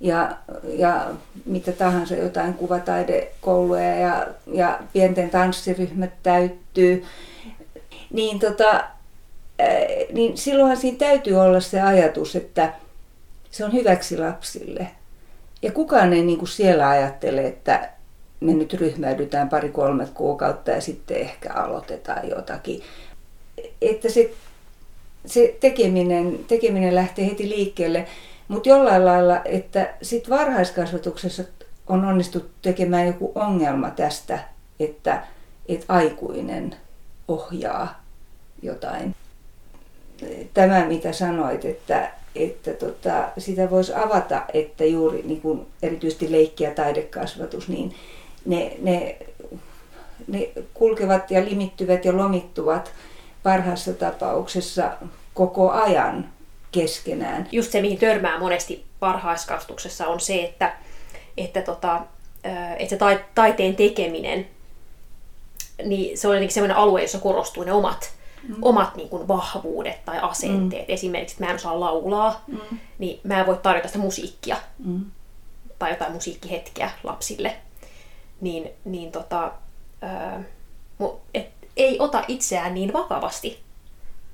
ja, ja mitä tahansa, jotain kuvataidekouluja ja, ja pienten tanssiryhmät täyttyy, niin, tota, niin silloinhan siinä täytyy olla se ajatus, että se on hyväksi lapsille. Ja kukaan ei niin kuin siellä ajattele, että me nyt ryhmäydytään pari-kolme kuukautta ja sitten ehkä aloitetaan jotakin. Että se, se tekeminen, tekeminen lähtee heti liikkeelle, mutta jollain lailla, että sitten varhaiskasvatuksessa on onnistuttu tekemään joku ongelma tästä, että, että aikuinen ohjaa jotain. Tämä, mitä sanoit, että, että tota, sitä voisi avata, että juuri niin kuin erityisesti leikki- ja taidekasvatus, niin ne, ne, ne kulkevat ja limittyvät ja lomittuvat parhaassa tapauksessa koko ajan keskenään. Just se, mihin törmää monesti varhaiskasvatuksessa, on se, että, että, tota, että se taiteen tekeminen, niin se on jotenkin sellainen alue, jossa korostuu ne omat, mm. omat niin kuin, vahvuudet tai asenteet. Mm. Esimerkiksi, että mä en osaa laulaa, mm. niin mä en voi tarjota sitä musiikkia mm. tai jotain musiikkihetkiä lapsille niin, niin tota, ää, et, ei ota itseään niin vakavasti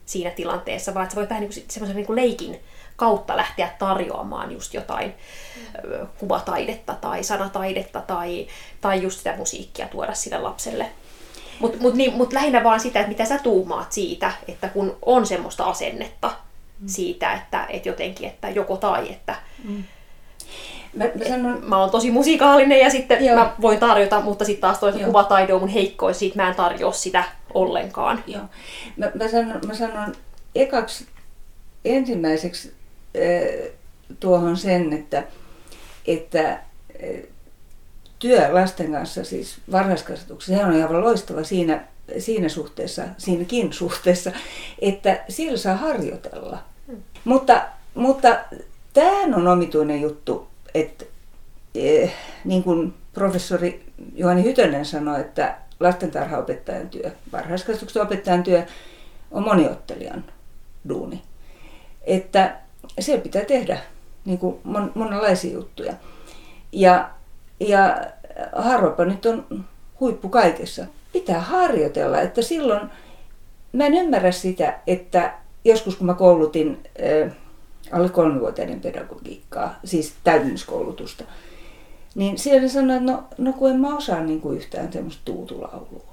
siinä tilanteessa, vaan että sä voit vähän niin semmoisen niin leikin kautta lähteä tarjoamaan just jotain mm. kuvataidetta tai sanataidetta tai, tai just sitä musiikkia tuoda sille lapselle. Mutta mut, niin, mut lähinnä vaan sitä, että mitä sä tuumaat siitä, että kun on semmoista asennetta mm. siitä, että et jotenkin, että joko tai, että mm Mä, mä, sanon... mä oon tosi musikaalinen ja sitten Joo. mä voin tarjota, mutta sitten taas toisaalta kuvataide on mun heikkoin, siitä mä en tarjoa sitä ollenkaan. Joo. Mä, mä, sanon, mä sanon ekaksi ensimmäiseksi äh, tuohon sen, että, että äh, työ lasten kanssa, siis varhaiskasvatuksessa, se on aivan loistava siinä, siinä suhteessa, siinäkin suhteessa, että siellä saa harjoitella. Hmm. Mutta, mutta tämähän on omituinen juttu, että eh, niin kuin professori Juhani Hytönen sanoi, että lastentarhaopettajan työ, varhaiskasvatuksen opettajan työ on moniottelijan duuni. Että se pitää tehdä niin kuin mon, monenlaisia juttuja. Ja, ja harvapa nyt on huippu kaikessa. Pitää harjoitella, että silloin mä en ymmärrä sitä, että joskus kun mä koulutin äh, alle kolmivuotiaiden pedagogiikkaa, siis täydennyskoulutusta. Niin siellä sanoi, että no, no kun en mä osaa niin kuin yhtään semmoista tuutulaulua.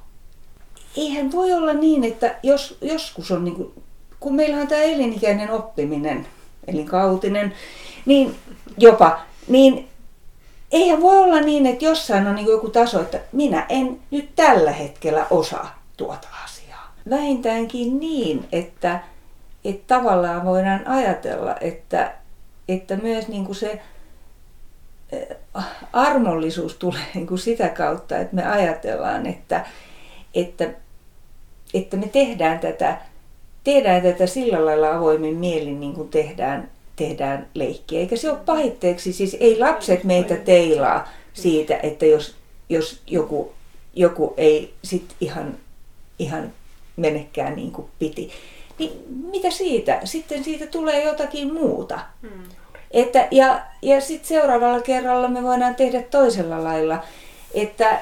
Eihän voi olla niin, että jos, joskus on niin kuin, kun meillä on tämä elinikäinen oppiminen, elinkautinen, niin jopa, niin eihän voi olla niin, että jossain on niin joku taso, että minä en nyt tällä hetkellä osaa tuota asiaa. Vähintäänkin niin, että että tavallaan voidaan ajatella, että, että myös niin kuin se eh, armollisuus tulee niin kuin sitä kautta, että me ajatellaan, että, että, että me tehdään tätä, tehdään tätä sillä lailla avoimin mielin, niin kuin tehdään, tehdään leikkiä. Eikä se ole pahitteeksi, siis ei lapset meitä teilaa siitä, että jos, jos joku, joku ei sit ihan, ihan menekään niin kuin piti niin mitä siitä? Sitten siitä tulee jotakin muuta. Hmm. Että, ja ja sitten seuraavalla kerralla me voidaan tehdä toisella lailla. Että,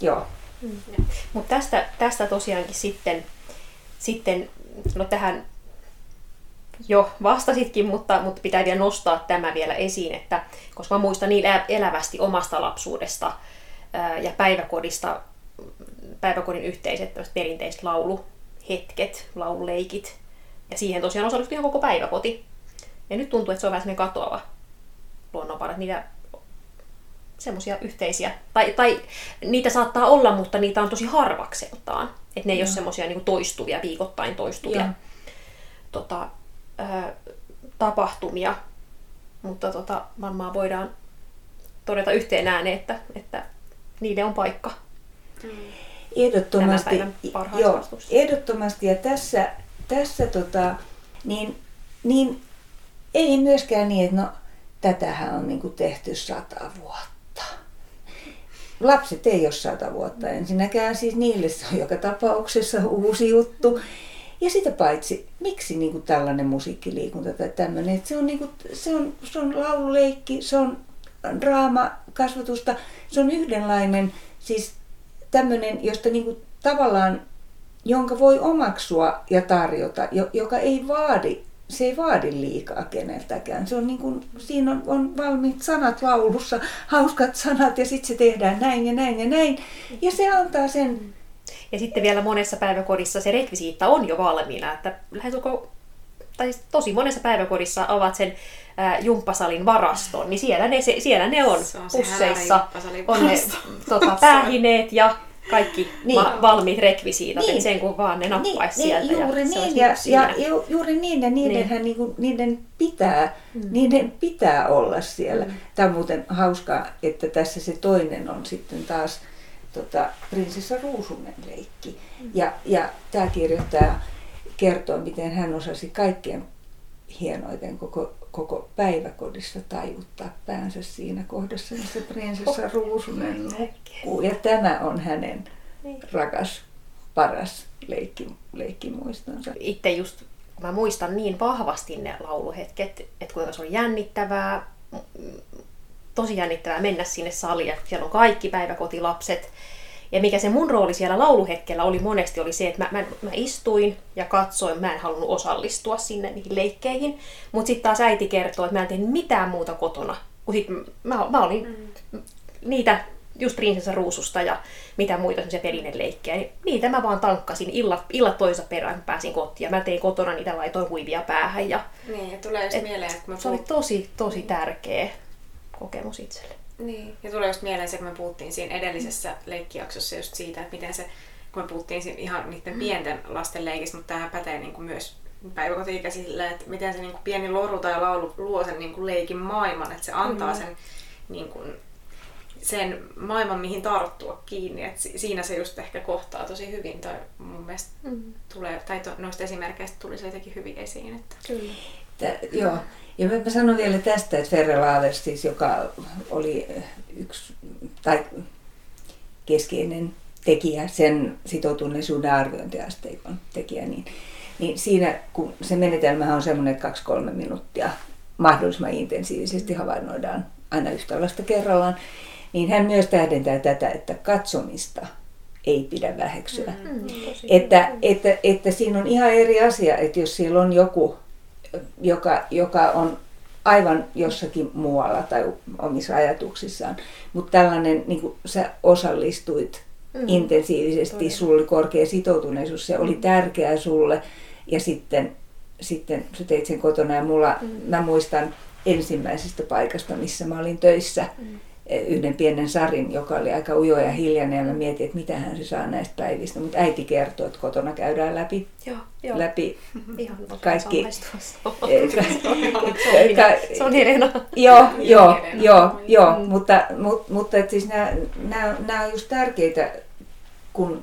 joo. Hmm. Mutta tästä, tästä tosiaankin sitten, sitten no tähän jo vastasitkin, mutta, mutta pitää vielä nostaa tämä vielä esiin, että koska mä muistan niin elävästi omasta lapsuudesta ää, ja päiväkodista, päiväkodin yhteiset perinteiset laulu, hetket, laululeikit. Ja siihen tosiaan osallistui ihan koko päiväkoti. Ja nyt tuntuu, että se on vähän semmoinen katoava luonnonvara. Niitä semmoisia yhteisiä, tai, tai niitä saattaa olla, mutta niitä on tosi harvakseltaan. Että ne ei ole semmoisia niin toistuvia, viikoittain toistuvia tota, ää, tapahtumia. Mutta tota, varmaan voidaan todeta yhteen ääneen, että, että niille on paikka. Mm. Ehdottomasti, joo, ehdottomasti. Ja tässä, tässä tota, niin, niin ei myöskään niin, että no tätähän on niin tehty sata vuotta. Lapset ei ole sata vuotta. Ensinnäkään, siis niille se on joka tapauksessa uusi juttu. Ja sitä paitsi, miksi niin kuin tällainen musiikkiliikunta tai tämmöinen, että se on, niin kuin, se on, se on laululeikki, se on draama, kasvatusta, se on yhdenlainen, siis tämmöinen, josta niin kuin tavallaan, jonka voi omaksua ja tarjota, joka ei vaadi, se ei vaadi liikaa keneltäkään. Se on niin kuin, siinä on, on valmiit sanat laulussa, hauskat sanat ja sitten se tehdään näin ja näin ja näin. Ja se antaa sen ja sitten vielä monessa päiväkodissa se rekvisiitta on jo valmiina, että lähestulkoon, tai siis tosi monessa päiväkodissa avaat sen ää, jumppasalin varaston, niin siellä ne, se, siellä ne on, se on pusseissa, on ne tota, päähineet ja kaikki niin. ma- valmiit rekvisiitat, niin. sen kun vaan ne nappaisi niin, sieltä. Niin, juuri ja niin, ja, ja, ja, juuri niin, ja niidenhän niin. Niinku, niiden, pitää, mm. niiden pitää olla siellä. Mm. Tämä on muuten hauskaa, että tässä se toinen on sitten taas tota, prinsessa Ruusunen leikki. Mm. Ja, ja tämä kirjoittaja kertoo, miten hän osasi kaikkein hienoiten koko, koko päiväkodissa tajuttaa päänsä siinä kohdassa, missä prinsessa oh. Ruusunen nukkuu. Ja tämä on hänen niin. rakas, paras leikki, leikkimuistonsa. Itse just mä muistan niin vahvasti ne lauluhetket, että kuinka se on jännittävää, tosi jännittävää mennä sinne saliin, siellä on kaikki päiväkotilapset. Ja mikä se mun rooli siellä lauluhetkellä oli monesti oli se, että mä, mä, mä istuin ja katsoin, mä en halunnut osallistua sinne niihin leikkeihin. Mutta sitten taas äiti kertoo, että mä en tehnyt mitään muuta kotona. Kun sit mä, mä olin mm. niitä just prinsessa ruususta ja mitä muita semmoisia pelineleikkejä, niin niitä mä vaan tankkasin illat, illat toisa perään, pääsin kotiin. Ja mä tein kotona niitä, laitoin huivia päähän. Ja, niin, ja tulee just et, mieleen, että mä Se oli tosi, tosi tärkeä kokemus itselle. Niin, ja tulee just mieleen se, kun me puhuttiin siinä edellisessä leikkijaksossa just siitä, että miten se, kun me puhuttiin siinä ihan niiden mm. pienten lasten leikistä, mutta tämä pätee niin kuin myös päiväkoti-ikäisille, että miten se niin kuin pieni loru tai laulu luo sen niin kuin leikin maailman, että se antaa mm. sen, niin kuin, sen maailman, mihin tarttua kiinni. että siinä se just ehkä kohtaa tosi hyvin, tai mun mielestä mm. tulee, tai to, noista esimerkkeistä tuli se jotenkin hyvin esiin. Että... Kyllä. Tä, joo, ja mä sanon vielä tästä, että Ferre Laavers, siis, joka oli yksi tai keskeinen tekijä, sen sitoutuneisuuden arviointiasteikon tekijä, niin, niin siinä kun se menetelmä on semmoinen, että kaksi-kolme minuuttia mahdollisimman intensiivisesti havainnoidaan aina yhtä lasta kerrallaan, niin hän myös tähdentää tätä, että katsomista ei pidä väheksyä. Mm, mm että, että, että siinä on ihan eri asia, että jos siellä on joku joka, joka on aivan jossakin muualla tai omissa ajatuksissaan. Mutta tällainen, niin kuin sä osallistuit mm. intensiivisesti, sulla oli korkea sitoutuneisuus, se oli tärkeää sulle ja sitten, sitten sä teit sen kotona ja mulla, mm. mä muistan ensimmäisestä paikasta, missä mä olin töissä, mm yhden pienen sarin, joka oli aika ujo ja hiljainen ja mä mietin, että mitä hän se saa näistä päivistä. Mutta äiti kertoi, että kotona käydään läpi, joo, joo. läpi Ihan kaikki. Se on Helena. Joo, joo, joo, joo. Mm. mutta, mutta, mutta että siis nämä, nämä, nämä on just tärkeitä, kun,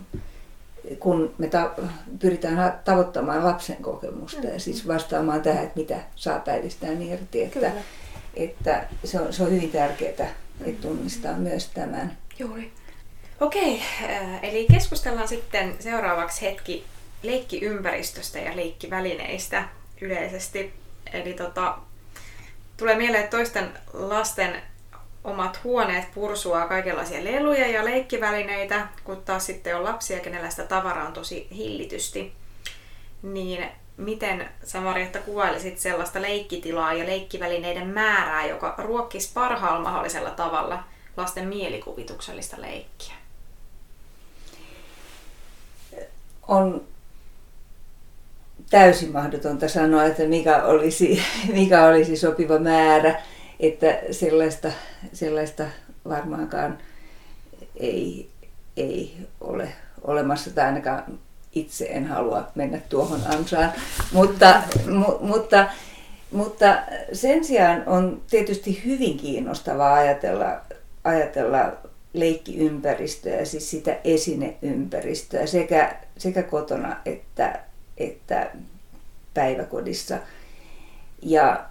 kun me ta- pyritään tavoittamaan lapsen kokemusta mm. ja siis vastaamaan tähän, että mitä saa päivistään irti. Että, Kyllä. että se, on, se on hyvin tärkeää että tunnistaa myös tämän. Juuri. Okei, äh, eli keskustellaan sitten seuraavaksi hetki leikkiympäristöstä ja leikkivälineistä yleisesti. Eli tota, tulee mieleen, että toisten lasten omat huoneet pursuaa kaikenlaisia leluja ja leikkivälineitä, kun taas sitten on lapsia, kenellä sitä tavaraa on tosi hillitysti. Niin miten sä Marjatta kuvailisit sellaista leikkitilaa ja leikkivälineiden määrää, joka ruokkisi parhaalla mahdollisella tavalla lasten mielikuvituksellista leikkiä? On täysin mahdotonta sanoa, että mikä olisi, mikä olisi sopiva määrä, että sellaista, sellaista varmaankaan ei, ei ole olemassa tai ainakaan itse en halua mennä tuohon ansaan, mutta, mu, mutta, mutta sen sijaan on tietysti hyvin kiinnostavaa ajatella, ajatella leikkiympäristöä, siis sitä esineympäristöä sekä, sekä kotona että, että päiväkodissa. Ja,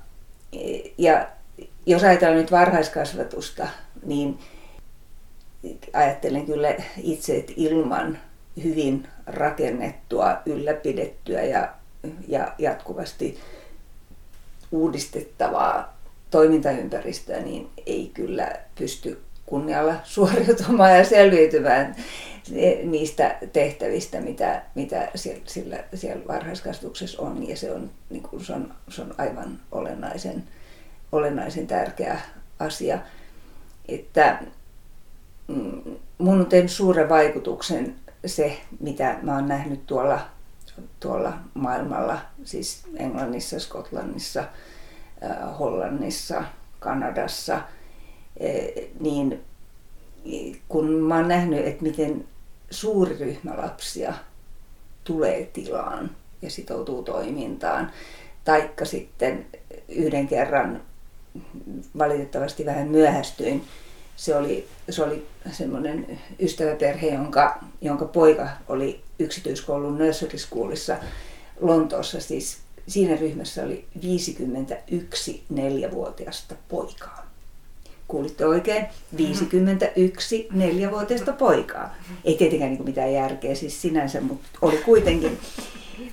ja jos ajatellaan nyt varhaiskasvatusta, niin ajattelen kyllä itse, että ilman hyvin rakennettua, ylläpidettyä ja, ja jatkuvasti uudistettavaa toimintaympäristöä, niin ei kyllä pysty kunnialla suoriutumaan ja selviytymään niistä tehtävistä, mitä, mitä siellä, siellä, siellä varhaiskasvatuksessa on. Ja se on, niin kuin, se on, se on aivan olennaisen, olennaisen tärkeä asia. Että mm, mun on tehnyt suuren vaikutuksen se, mitä mä oon nähnyt tuolla, tuolla maailmalla, siis Englannissa, Skotlannissa, Hollannissa, Kanadassa, niin kun mä oon nähnyt, että miten suuri ryhmä lapsia tulee tilaan ja sitoutuu toimintaan, taikka sitten yhden kerran valitettavasti vähän myöhästyin. Se oli, se oli semmoinen ystäväperhe, jonka, jonka poika oli yksityiskoulun nursery schoolissa Lontoossa. Siis siinä ryhmässä oli 51 neljävuotiasta poikaa. Kuulitte oikein, 51 neljävuotiaista poikaa. Ei tietenkään niin mitään järkeä siis sinänsä, mutta oli kuitenkin.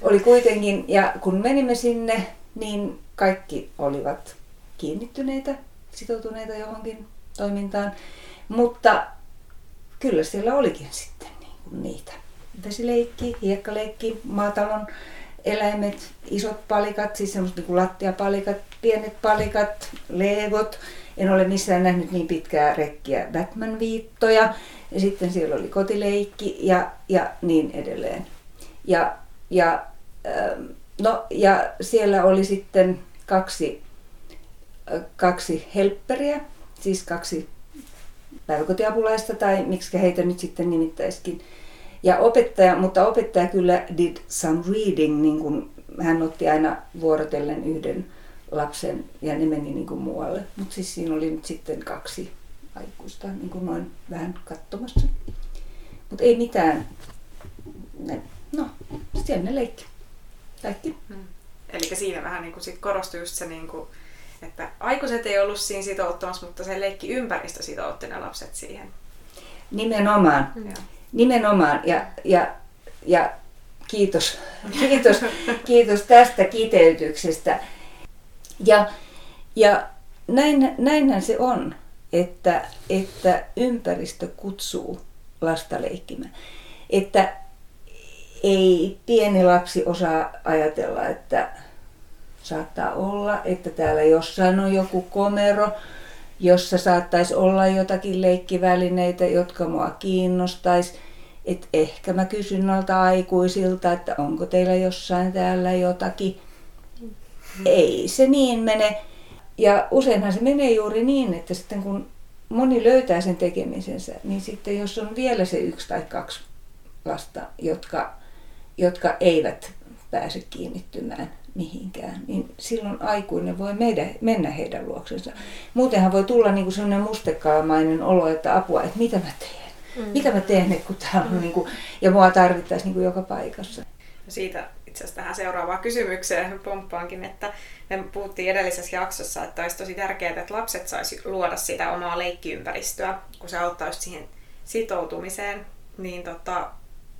Oli kuitenkin, ja kun menimme sinne, niin kaikki olivat kiinnittyneitä, sitoutuneita johonkin toimintaan. Mutta kyllä siellä olikin sitten niin kuin niitä. Vesileikki, hiekkaleikki, maatalon eläimet, isot palikat, siis semmoiset niin kuin lattiapalikat, pienet palikat, leegot. En ole missään nähnyt niin pitkää rekkiä Batman-viittoja. Ja sitten siellä oli kotileikki ja, ja niin edelleen. Ja, ja, ähm, no, ja siellä oli sitten kaksi kaksi helpperiä, siis kaksi päiväkotiapulaista tai miksi heitä nyt sitten nimittäisikin. Ja opettaja, mutta opettaja kyllä did some reading, niin kuin hän otti aina vuorotellen yhden lapsen ja ne meni niin kuin muualle. Mutta siis siinä oli nyt sitten kaksi aikuista niin kuin noin vähän katsomassa. Mutta ei mitään. Ne, no, siellä ne leikki. Kaikki. Hmm. Eli siinä vähän niin kuin sit korostui just se niin kuin että aikuiset ei ollut siinä sitouttamassa, mutta se leikki ympäristö sitoutti ne lapset siihen. Nimenomaan. Ja. Nimenomaan. Ja, ja, ja kiitos, kiitos, kiitos tästä kiteytyksestä. Ja, ja näin, näinhän se on, että, että ympäristö kutsuu lasta leikkimään. Että ei pieni lapsi osaa ajatella, että Saattaa olla, että täällä jossain on joku komero, jossa saattaisi olla jotakin leikkivälineitä, jotka mua kiinnostaisi. Et ehkä mä kysyn noilta aikuisilta, että onko teillä jossain täällä jotakin. Ei se niin mene. Ja useinhan se menee juuri niin, että sitten kun moni löytää sen tekemisensä, niin sitten jos on vielä se yksi tai kaksi lasta, jotka, jotka eivät pääse kiinnittymään mihinkään, niin silloin aikuinen voi meidän, mennä heidän luoksensa. Muutenhan voi tulla niin kuin sellainen mustekaamainen olo, että apua, että mitä mä teen? Mm. Mitä mä teen, kun täällä on, mm. niin kuin, ja mua tarvittaisiin niin kuin joka paikassa. Siitä itse asiassa tähän seuraavaan kysymykseen pomppaankin, että me puhuttiin edellisessä jaksossa, että olisi tosi tärkeää, että lapset saisi luoda sitä omaa leikkiympäristöä, kun se auttaa just siihen sitoutumiseen. Niin tota,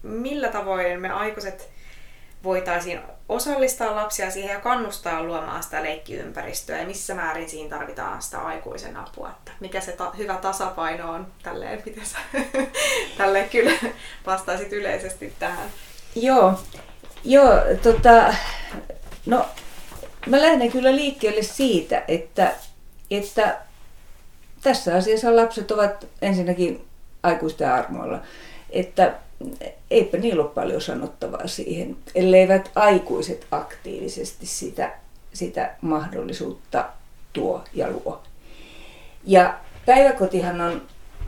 millä tavoin me aikuiset voitaisiin osallistaa lapsia siihen ja kannustaa luomaan sitä leikkiympäristöä ja missä määrin siinä tarvitaan sitä aikuisen apua. Että mikä se ta- hyvä tasapaino on tälleen, sä tälleen kyllä vastaisit yleisesti tähän? Joo, joo tota, no mä lähden kyllä liikkeelle siitä, että, että tässä asiassa lapset ovat ensinnäkin aikuisten armoilla. Että eipä niillä ole paljon sanottavaa siihen, elleivät aikuiset aktiivisesti sitä, sitä mahdollisuutta tuo ja luo. Ja päiväkotihan on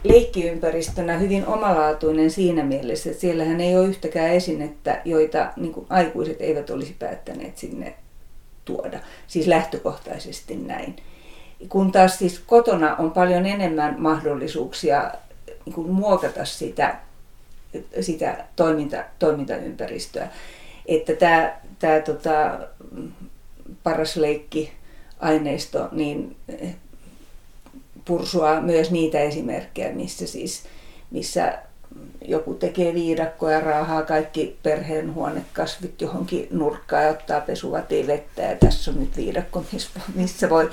leikkiympäristönä hyvin omalaatuinen siinä mielessä, että siellähän ei ole yhtäkään esinettä, joita niin aikuiset eivät olisi päättäneet sinne tuoda. Siis lähtökohtaisesti näin. Kun taas siis kotona on paljon enemmän mahdollisuuksia niin muokata sitä sitä toiminta, toimintaympäristöä. Että tämä, tämä tota, paras leikki aineisto niin pursuaa myös niitä esimerkkejä, missä siis missä joku tekee viidakkoja, raahaa kaikki perheen huonekasvit johonkin nurkkaan ja ottaa pesuvatiin vettä ja tässä on nyt viidakko, missä voi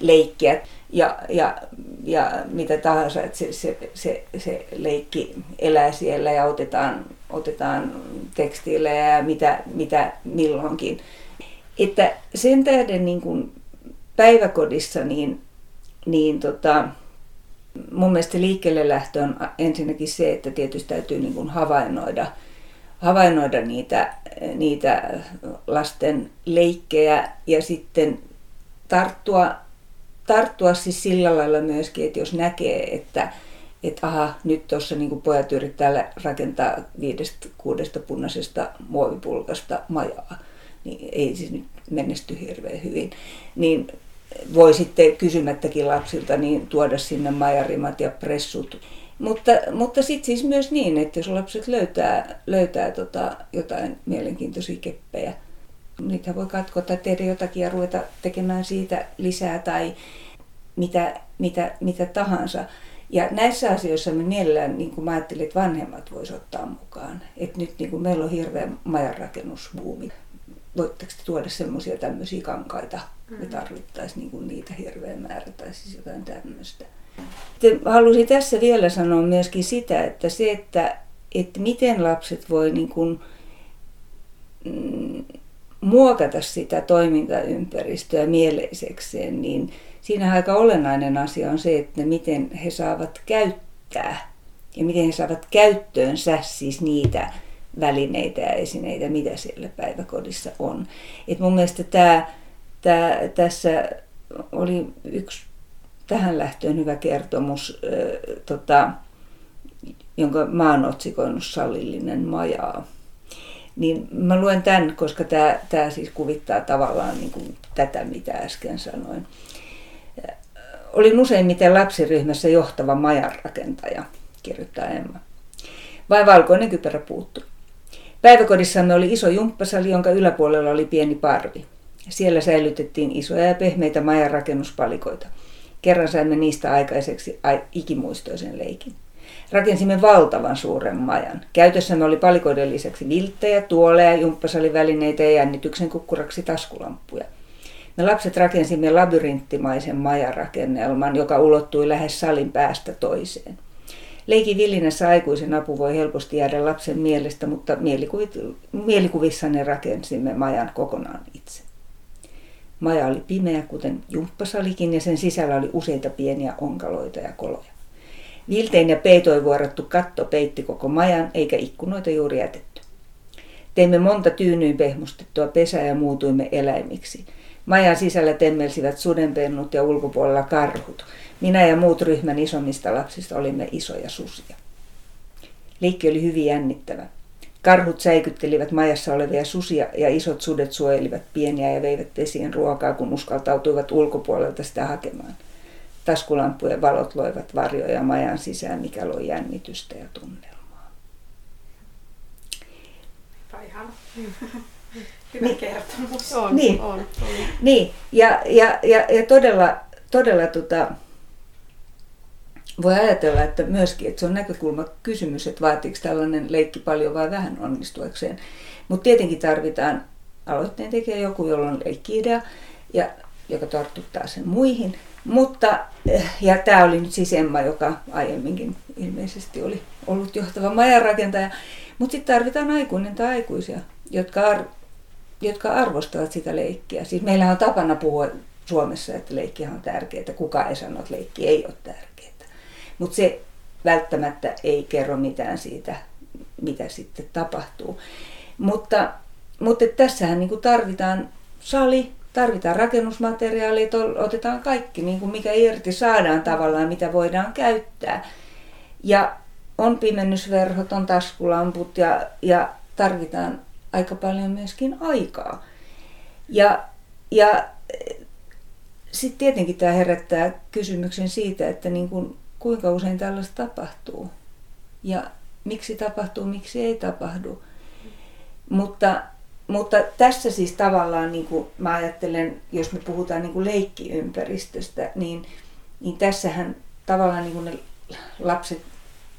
leikkiä ja, ja, ja mitä tahansa, että se, se, se, se leikki elää siellä ja otetaan, otetaan tekstiilejä ja mitä, mitä milloinkin. Että sen tähden niin kuin päiväkodissa niin, niin tota, mun mielestä liikkeelle lähtö on ensinnäkin se, että tietysti täytyy niin kuin havainnoida, havainnoida niitä, niitä lasten leikkejä ja sitten tarttua, tarttua siis sillä lailla myöskin, että jos näkee, että että aha, nyt tuossa niin pojat yrittää rakentaa viidestä, kuudesta punaisesta muovipulkasta majaa, niin ei siis nyt menesty hirveän hyvin. Niin voi sitten kysymättäkin lapsilta niin tuoda sinne majarimat ja pressut. Mutta, mutta sitten siis myös niin, että jos lapset löytää, löytää tota jotain mielenkiintoisia keppejä, niitä voi katkoa tai tehdä jotakin ja ruveta tekemään siitä lisää tai mitä, mitä, mitä tahansa. Ja näissä asioissa me mielellään, niin kuin mä ajattelin, että vanhemmat voisivat ottaa mukaan. Että nyt niin kuin meillä on hirveä majanrakennusbuumi voitteko tuoda semmoisia tämmöisiä kankaita, mm. me tarvittaisiin niinku niitä hirveä määrä tai siis jotain tämmöistä. Haluaisin tässä vielä sanoa myöskin sitä, että se, että, että miten lapset voi niin kuin, mm, muokata sitä toimintaympäristöä mieleisekseen, niin siinä aika olennainen asia on se, että miten he saavat käyttää ja miten he saavat käyttöönsä siis niitä välineitä ja esineitä, mitä siellä päiväkodissa on. Et mun mielestä tämä, tämä, tässä oli yksi tähän lähtöön hyvä kertomus, äh, tota, jonka mä oon otsikoinut Sallillinen majaa. Niin mä luen tämän, koska tämä, tämä siis kuvittaa tavallaan niin kuin tätä, mitä äsken sanoin. Olin useimmiten lapsiryhmässä johtava majanrakentaja, kirjoittaa Emma. Vai valkoinen kypärä puuttui. Päiväkodissamme oli iso jumppasali, jonka yläpuolella oli pieni parvi. Siellä säilytettiin isoja ja pehmeitä majan rakennuspalikoita. Kerran saimme niistä aikaiseksi ikimuistoisen leikin. Rakensimme valtavan suuren majan. Käytössämme oli palikoiden lisäksi vilttejä, tuoleja, jumppasalivälineitä ja jännityksen kukkuraksi taskulamppuja. Me lapset rakensimme labyrinttimaisen majarakennelman, joka ulottui lähes salin päästä toiseen. Leikin villinnässä aikuisen apu voi helposti jäädä lapsen mielestä, mutta mielikuvissanne rakensimme majan kokonaan itse. Maja oli pimeä, kuten jumppasalikin, ja sen sisällä oli useita pieniä onkaloita ja koloja. Viltein ja peitoin vuorattu katto peitti koko majan, eikä ikkunoita juuri jätetty. Teimme monta tyynyyn pehmustettua pesää ja muutuimme eläimiksi. Majan sisällä temmelsivät sudenpennut ja ulkopuolella karhut. Minä ja muut ryhmän isommista lapsista olimme isoja susia. Leikki oli hyvin jännittävä. Karhut säikyttelivät majassa olevia susia ja isot sudet suojelivat pieniä ja veivät pesien ruokaa, kun uskaltautuivat ulkopuolelta sitä hakemaan. Taskulampujen valot loivat varjoja majan sisään, mikä loi jännitystä ja tunnelmaa. Hyvä niin. kertomus. On, niin. on, on. Niin, ja, ja, ja, ja todella, todella tota, voi ajatella, että myöskin, että se on näkökulma kysymys, että vaatiiko tällainen leikki paljon vai vähän onnistuakseen. Mutta tietenkin tarvitaan aloitteen tekijä joku, jolla on leikki-idea, ja, joka tartuttaa sen muihin. Mutta, eh, ja tämä oli nyt siis Emma, joka aiemminkin ilmeisesti oli ollut johtava majanrakentaja. Mutta sitten tarvitaan aikuinen tai aikuisia, jotka, ar- jotka arvostavat sitä leikkiä. Siis meillä on tapana puhua Suomessa, että leikki on tärkeää. Kuka ei sano, että leikki ei ole tärkeää. Mutta se välttämättä ei kerro mitään siitä, mitä sitten tapahtuu. Mutta, mutta tässähän niin tarvitaan sali, tarvitaan rakennusmateriaalit, otetaan kaikki, niin kuin mikä irti saadaan tavallaan, mitä voidaan käyttää. Ja on pimennysverhot, on taskulamput ja, ja tarvitaan aika paljon myöskin aikaa. Ja, ja sitten tietenkin tämä herättää kysymyksen siitä, että niin kuin kuinka usein tällaista tapahtuu ja miksi tapahtuu, miksi ei tapahdu. Mutta, mutta tässä siis tavallaan, niin kuin mä ajattelen, jos me puhutaan niin kuin leikkiympäristöstä, niin, niin tässähän tavallaan niin kuin ne lapset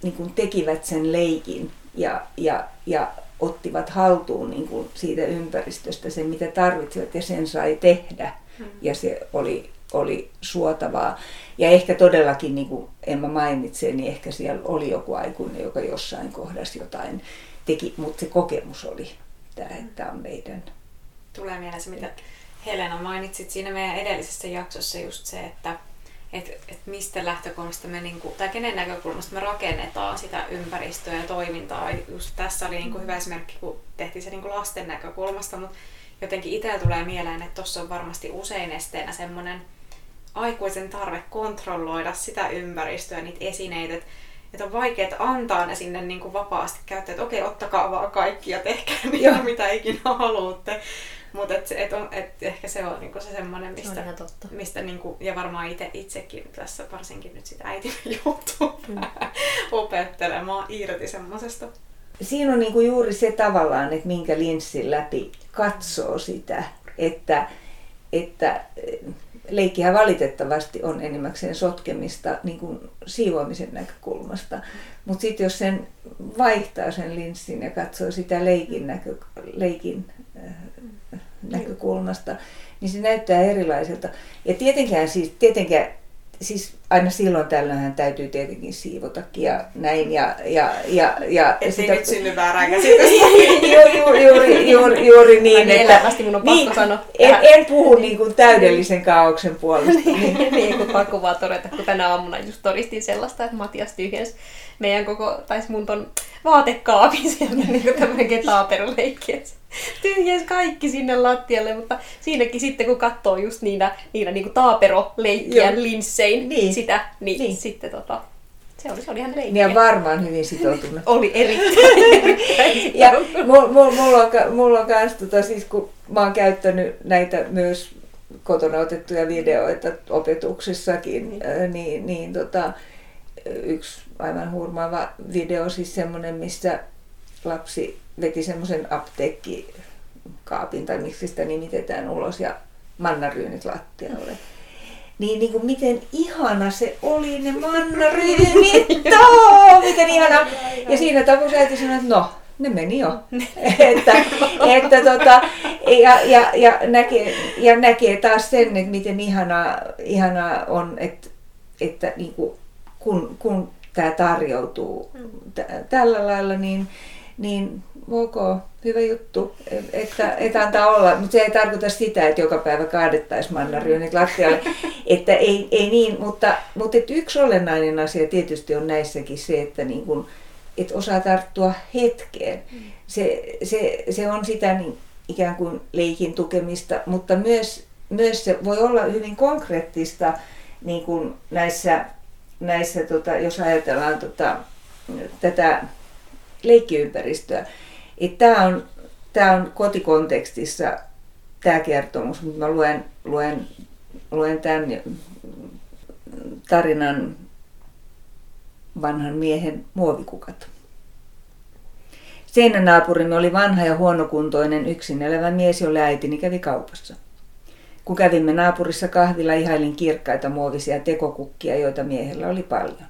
niin kuin tekivät sen leikin ja, ja, ja ottivat haltuun niin kuin siitä ympäristöstä sen, mitä tarvitsivat ja sen sai tehdä. Hmm. Ja se oli, oli suotavaa. Ja ehkä todellakin, niin kuin Emma mainitsee, niin ehkä siellä oli joku aikuinen, joka jossain kohdassa jotain teki, mutta se kokemus oli tämä, että on meidän. Tulee mieleen se, mitä Helena mainitsit siinä meidän edellisessä jaksossa just se, että että et mistä lähtökulmasta me, niinku, tai kenen näkökulmasta me rakennetaan sitä ympäristöä ja toimintaa. Just tässä oli niinku hyvä esimerkki, kun tehtiin se niinku lasten näkökulmasta, mutta jotenkin itsellä tulee mieleen, että tuossa on varmasti usein esteenä semmoinen aikuisen tarve kontrolloida sitä ympäristöä, niitä esineitä, että että on vaikea antaa ne sinne niin kuin vapaasti käyttää, että okei, ottakaa vaan kaikki ja tehkää niitä, mitä ikinä haluatte. Mutta et, et et ehkä se on niinku se semmoinen, mistä, se totta. mistä niinku, ja varmaan ite, itsekin tässä varsinkin nyt sitä äiti joutuu mm. opettelemaan irti semmoisesta. Siinä on niinku juuri se tavallaan, että minkä linssin läpi katsoo sitä, että, että leikkihän valitettavasti on enimmäkseen sotkemista niin kuin siivoamisen näkökulmasta. Mutta sitten jos sen vaihtaa sen linssin ja katsoo sitä leikin, näkö, leikin äh, näkökulmasta, niin se näyttää erilaiselta. Ja tietenkään siis, tietenkään siis aina silloin tällöin täytyy tietenkin siivotakin ja näin. Ja, ja, ja, ja Ettei sitä... nyt synny väärää käsitystä. juuri, juuri, juuri, juuri niin. Että, elävästi mun on pakko niin, sanoa. En, en puhu niin kuin täydellisen kaauksen puolesta. niin, niin, kun pakko vaan todeta, kun tänä aamuna just todistin sellaista, että Matias tyhjensi meidän koko, tai mun ton vaatekaapin sieltä niin kuin tämmöinen ketaaperuleikki. Tyhjens kaikki sinne lattialle, mutta siinäkin sitten kun katsoo just niitä, niitä niin taaperoleikkiä linssein niin. sitä, niin, niin. sitten tota, se oli, se oli ihan leikkiä. Ja varmaan hyvin sitoutunut. oli erittäin, Ja mulla, mulla, on, mulla on kans, tota, siis kun mä oon käyttänyt näitä myös kotona otettuja videoita opetuksessakin, niin, niin, niin tota, yksi aivan hurmaava video, siis semmoinen, missä lapsi veti semmoisen apteekkikaapin, tai miksi sitä nimitetään ulos, ja mannaryynit lattialle. Niin, niin kuin miten ihana se oli, ne mannaryynit, miten ihana. Ja siinä tapauksessa äiti sanoi, että no, ne meni jo. että, että tota, ja, ja, ja, näkee, ja näkee taas sen, että miten ihanaa, ihanaa on, että, että niin kuin, kun, kun tämä tarjoutuu t- tällä lailla, niin, niin ok, hyvä juttu, että, että antaa olla. Mutta se ei tarkoita sitä, että joka päivä kaadettaisiin mannaryynit lattialle. että ei, ei niin, mutta, mutta että yksi olennainen asia tietysti on näissäkin se, että niin kun, että osaa tarttua hetkeen. Se, se, se on sitä niin ikään kuin leikin tukemista, mutta myös, myös se voi olla hyvin konkreettista niin kuin näissä näissä, tota, jos ajatellaan tota, tätä leikkiympäristöä, tämä on, tää on kotikontekstissa tämä kertomus, mutta mä luen, luen, luen tämän tarinan vanhan miehen muovikukat. Seinänaapurimme oli vanha ja huonokuntoinen yksin elävä mies, jolle äitini kävi kaupassa. Kun kävimme naapurissa kahvilla, ihailin kirkkaita muovisia tekokukkia, joita miehellä oli paljon.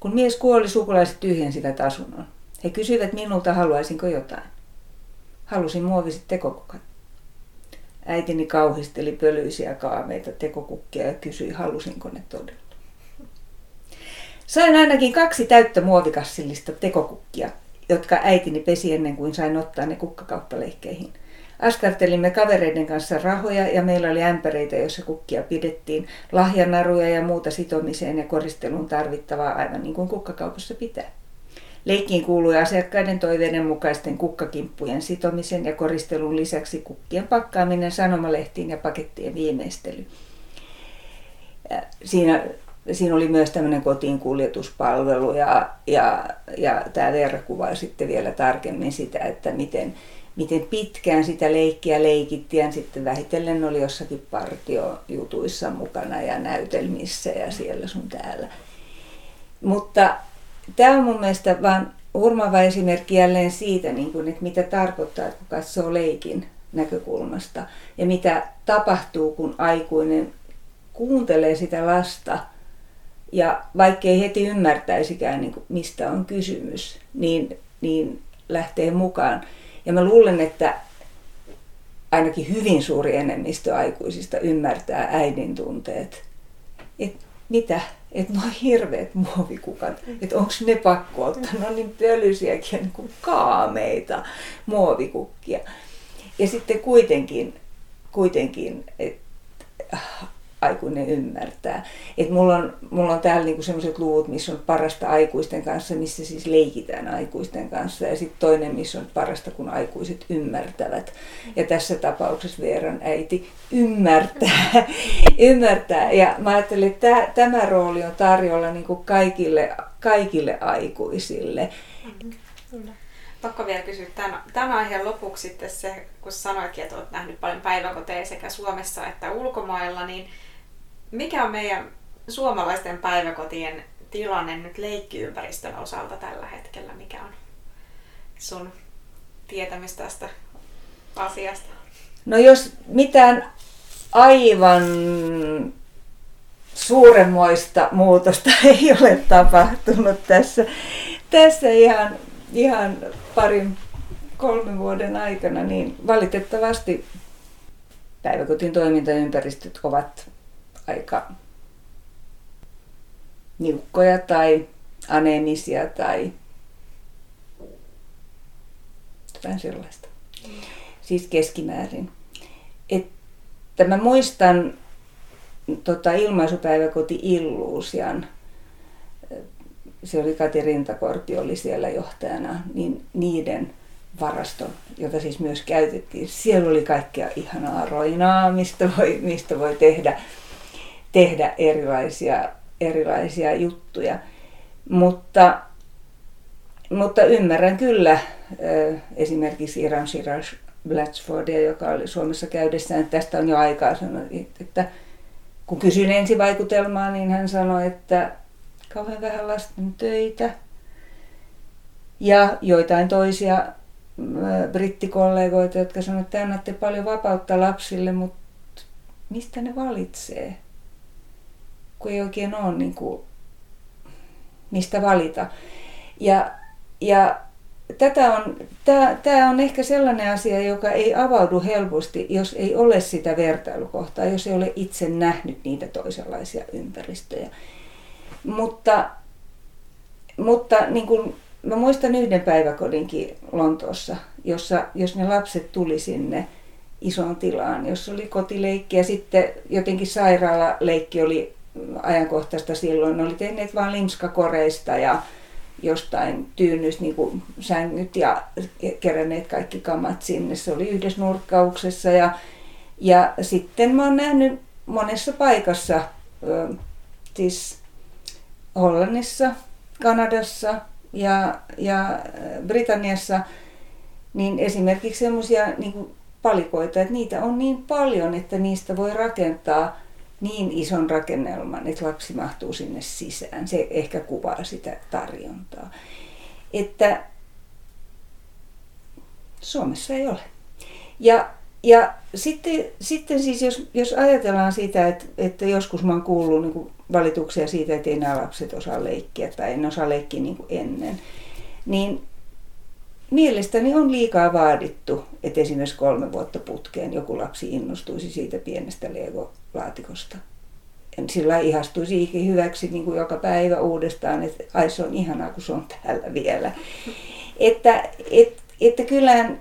Kun mies kuoli, sukulaiset tyhjensivät asunnon. He kysyivät minulta, haluaisinko jotain. Halusin muoviset tekokukat. Äitini kauhisteli pölyisiä kaameita tekokukkia ja kysyi, halusinko ne todella. Sain ainakin kaksi täyttä muovikassillista tekokukkia, jotka äitini pesi ennen kuin sain ottaa ne kukkakauppaleikkeihin – Askartelimme kavereiden kanssa rahoja ja meillä oli ämpäreitä, joissa kukkia pidettiin, lahjanaruja ja muuta sitomiseen ja koristeluun tarvittavaa aivan niin kuin kukkakaupassa pitää. Leikkiin kuului asiakkaiden toiveiden mukaisten kukkakimppujen sitomisen ja koristelun lisäksi kukkien pakkaaminen sanomalehtiin ja pakettien viimeistely. Siinä, siinä oli myös tämmöinen kotiin kuljetuspalvelu ja, ja, ja tämä Veera kuvaa sitten vielä tarkemmin sitä, että miten, miten pitkään sitä leikkiä leikittiin sitten vähitellen oli jossakin partiojutuissa mukana ja näytelmissä ja siellä sun täällä. Mutta tämä on mun mielestä vaan hurmava esimerkki jälleen siitä, niin kun, että mitä tarkoittaa, kun katsoo leikin näkökulmasta ja mitä tapahtuu, kun aikuinen kuuntelee sitä lasta Ja vaikkei heti ymmärtäisikään, niin kuin, mistä on kysymys, niin, niin lähtee mukaan. Ja mä luulen, että ainakin hyvin suuri enemmistö aikuisista ymmärtää äidin tunteet. Et mitä? Että nuo hirveät muovikukat, että onko ne pakko ottaa, ne on niin pölysiäkin niin kuin kaameita muovikukkia. Ja sitten kuitenkin, kuitenkin että aikuinen ymmärtää. Et mulla, on, mulla on täällä niinku sellaiset luvut, missä on parasta aikuisten kanssa, missä siis leikitään aikuisten kanssa. Ja sitten toinen, missä on parasta, kun aikuiset ymmärtävät. Ja tässä tapauksessa Veeran äiti ymmärtää. ymmärtää. Ja mä ajattelin, että tämä rooli on tarjolla niinku kaikille, kaikille aikuisille. Pakko vielä kysyä tämän, tämän aiheen lopuksi sitten se, kun sanoitkin, että olet nähnyt paljon päiväkoteja sekä Suomessa että ulkomailla, niin mikä on meidän suomalaisten päiväkotien tilanne nyt leikkiympäristön osalta tällä hetkellä? Mikä on sun tietämys tästä asiasta? No jos mitään aivan suuremmoista muutosta ei ole tapahtunut tässä, tässä ihan, ihan parin kolmen vuoden aikana, niin valitettavasti päiväkotin toimintaympäristöt ovat aika niukkoja tai anemisia tai jotain sellaista. Siis keskimäärin. Että mä muistan tota, ilmaisupäiväkoti Illuusian, se oli Kati Rintakorpi oli siellä johtajana, niin niiden varaston, jota siis myös käytettiin. Siellä oli kaikkea ihanaa roinaa, mistä voi, mistä voi tehdä tehdä erilaisia, erilaisia juttuja. Mutta, mutta ymmärrän kyllä esimerkiksi Iran Siraj Blatchfordia, joka oli Suomessa käydessään, tästä on jo aikaa sanonut, että kun kysyin ensivaikutelmaa, niin hän sanoi, että kauhean vähän lasten töitä ja joitain toisia brittikollegoita, jotka sanoivat, että te annatte paljon vapautta lapsille, mutta mistä ne valitsee? Kun ei oikein ole niin kuin, mistä valita. Ja, ja tätä on, tämä, on ehkä sellainen asia, joka ei avaudu helposti, jos ei ole sitä vertailukohtaa, jos ei ole itse nähnyt niitä toisenlaisia ympäristöjä. Mutta, mutta niin kuin, mä muistan yhden päiväkodinkin Lontoossa, jossa jos ne lapset tuli sinne isoon tilaan, jos oli kotileikki ja sitten jotenkin sairaalaleikki oli ajankohtaista silloin. Ne oli tehneet vain limskakoreista ja jostain tyynnys niin kuin sängyt ja keränneet kaikki kamat sinne. Se oli yhdessä nurkkauksessa ja, ja sitten mä oon nähnyt monessa paikassa, siis Hollannissa, Kanadassa ja, ja Britanniassa, niin esimerkiksi semmoisia niin palikoita, että niitä on niin paljon, että niistä voi rakentaa niin ison rakennelman, että lapsi mahtuu sinne sisään. Se ehkä kuvaa sitä tarjontaa. Että Suomessa ei ole. Ja, ja sitten, sitten siis jos, jos ajatellaan sitä, että, että joskus mä oon kuullut niin valituksia siitä, että ei nämä lapset osaa leikkiä tai en osaa leikkiä niin kuin ennen, niin mielestäni on liikaa vaadittu, että esimerkiksi kolme vuotta putkeen joku lapsi innostuisi siitä pienestä Lego-laatikosta. Sillä ihastuisi ikin hyväksi niin kuin joka päivä uudestaan, että ai se on ihanaa, kun se on täällä vielä. Että, et, että kyllähän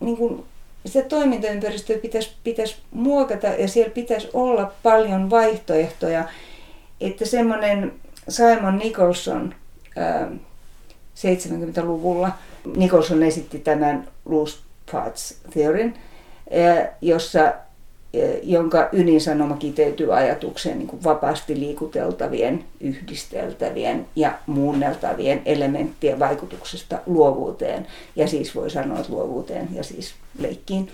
niin kuin, sitä toimintaympäristöä pitäisi, pitäisi muokata ja siellä pitäisi olla paljon vaihtoehtoja. Että semmoinen Simon Nicholson ää, 70-luvulla Nicholson esitti tämän loose parts theoryn, eh, jossa, eh, jonka ydinsanoma kiteytyy ajatukseen niin kuin vapaasti liikuteltavien, yhdisteltävien ja muunneltavien elementtien vaikutuksesta luovuuteen. Ja siis voi sanoa, että luovuuteen ja siis leikkiin.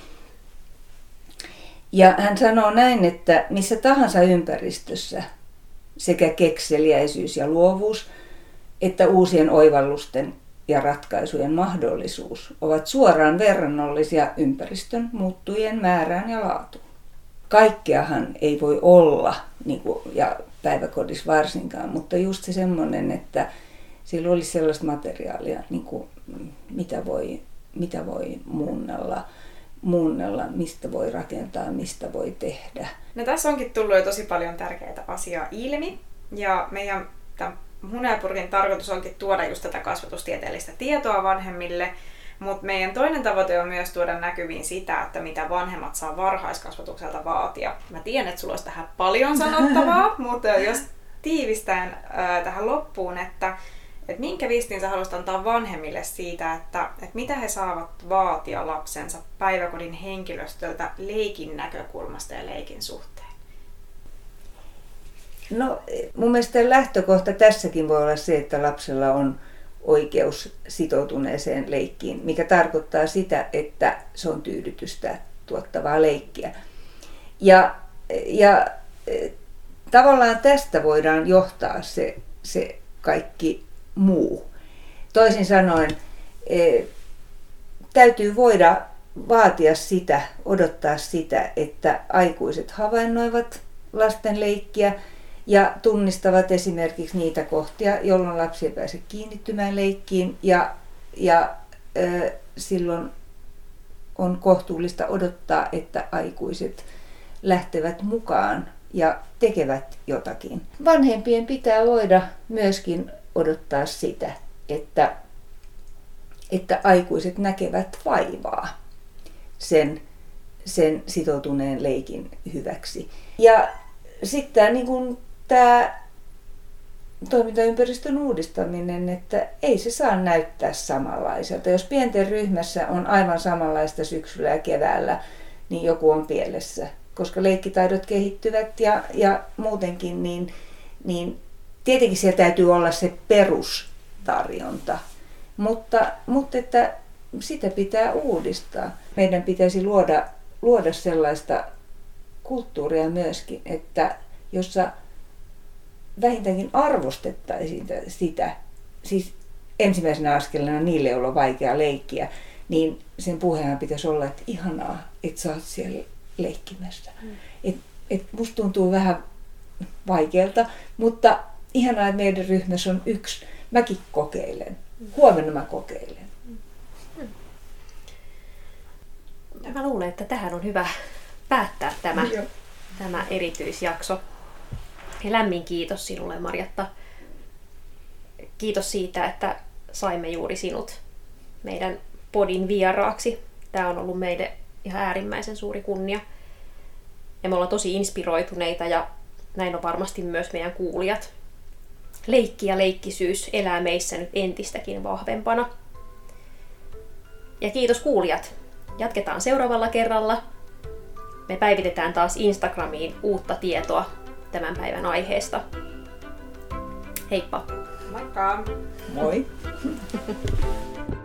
Ja hän sanoo näin, että missä tahansa ympäristössä sekä kekseliäisyys ja luovuus, että uusien oivallusten ja ratkaisujen mahdollisuus ovat suoraan verrannollisia ympäristön muuttujien määrään ja laatuun. Kaikkeahan ei voi olla niin kuin, ja päiväkodissa varsinkaan, mutta just se semmoinen, että sillä olisi sellaista materiaalia, niin kuin, mitä, voi, mitä voi muunnella, muunnella, mistä voi rakentaa, mistä voi tehdä. No tässä onkin tullut jo tosi paljon tärkeitä asiaa ilmi. Ja meidän tämän Hunajapurkin tarkoitus onkin tuoda just tätä kasvatustieteellistä tietoa vanhemmille, mutta meidän toinen tavoite on myös tuoda näkyviin sitä, että mitä vanhemmat saa varhaiskasvatukselta vaatia. Mä tiedän, että sulla olisi tähän paljon sanottavaa, mutta jos tiivistään äh, tähän loppuun, että, että minkä viestin sä haluaisit antaa vanhemmille siitä, että, että mitä he saavat vaatia lapsensa päiväkodin henkilöstöltä leikin näkökulmasta ja leikin suhteen? No mun mielestä lähtökohta tässäkin voi olla se, että lapsella on oikeus sitoutuneeseen leikkiin, mikä tarkoittaa sitä, että se on tyydytystä tuottavaa leikkiä. Ja, ja tavallaan tästä voidaan johtaa se, se kaikki muu. Toisin sanoen, e, täytyy voida vaatia sitä, odottaa sitä, että aikuiset havainnoivat lasten leikkiä ja tunnistavat esimerkiksi niitä kohtia, jolloin lapsi ei pääse kiinnittymään leikkiin ja, ja ö, silloin on kohtuullista odottaa, että aikuiset lähtevät mukaan ja tekevät jotakin. Vanhempien pitää voida myöskin odottaa sitä, että, että aikuiset näkevät vaivaa sen, sen sitoutuneen leikin hyväksi. Ja sitten niin kuin tämä toimintaympäristön uudistaminen, että ei se saa näyttää samanlaiselta. Jos pienten ryhmässä on aivan samanlaista syksyllä ja keväällä, niin joku on pielessä. Koska leikkitaidot kehittyvät ja, ja muutenkin, niin, niin tietenkin siellä täytyy olla se perustarjonta. Mutta, mutta että sitä pitää uudistaa. Meidän pitäisi luoda, luoda sellaista kulttuuria myöskin, että jossa vähintäänkin arvostettaisiin sitä, siis ensimmäisenä askeleena niille, joilla on vaikea leikkiä, niin sen puheen pitäisi olla, että ihanaa, että sä oot siellä leikkimässä. Mm. Et, et musta tuntuu vähän vaikealta, mutta ihanaa, että meidän ryhmässä on yksi. Mäkin kokeilen. Mm. Huomenna mä kokeilen. Mm. Mä luulen, että tähän on hyvä päättää tämä, tämä erityisjakso. Ja lämmin kiitos sinulle Marjatta. Kiitos siitä, että saimme juuri sinut meidän podin vieraaksi. Tämä on ollut meille ihan äärimmäisen suuri kunnia. Ja me ollaan tosi inspiroituneita ja näin on varmasti myös meidän kuulijat. Leikki ja leikkisyys elää meissä nyt entistäkin vahvempana. Ja kiitos kuulijat. Jatketaan seuraavalla kerralla. Me päivitetään taas Instagramiin uutta tietoa tämän päivän aiheesta. Heippa! Moikka! Moi!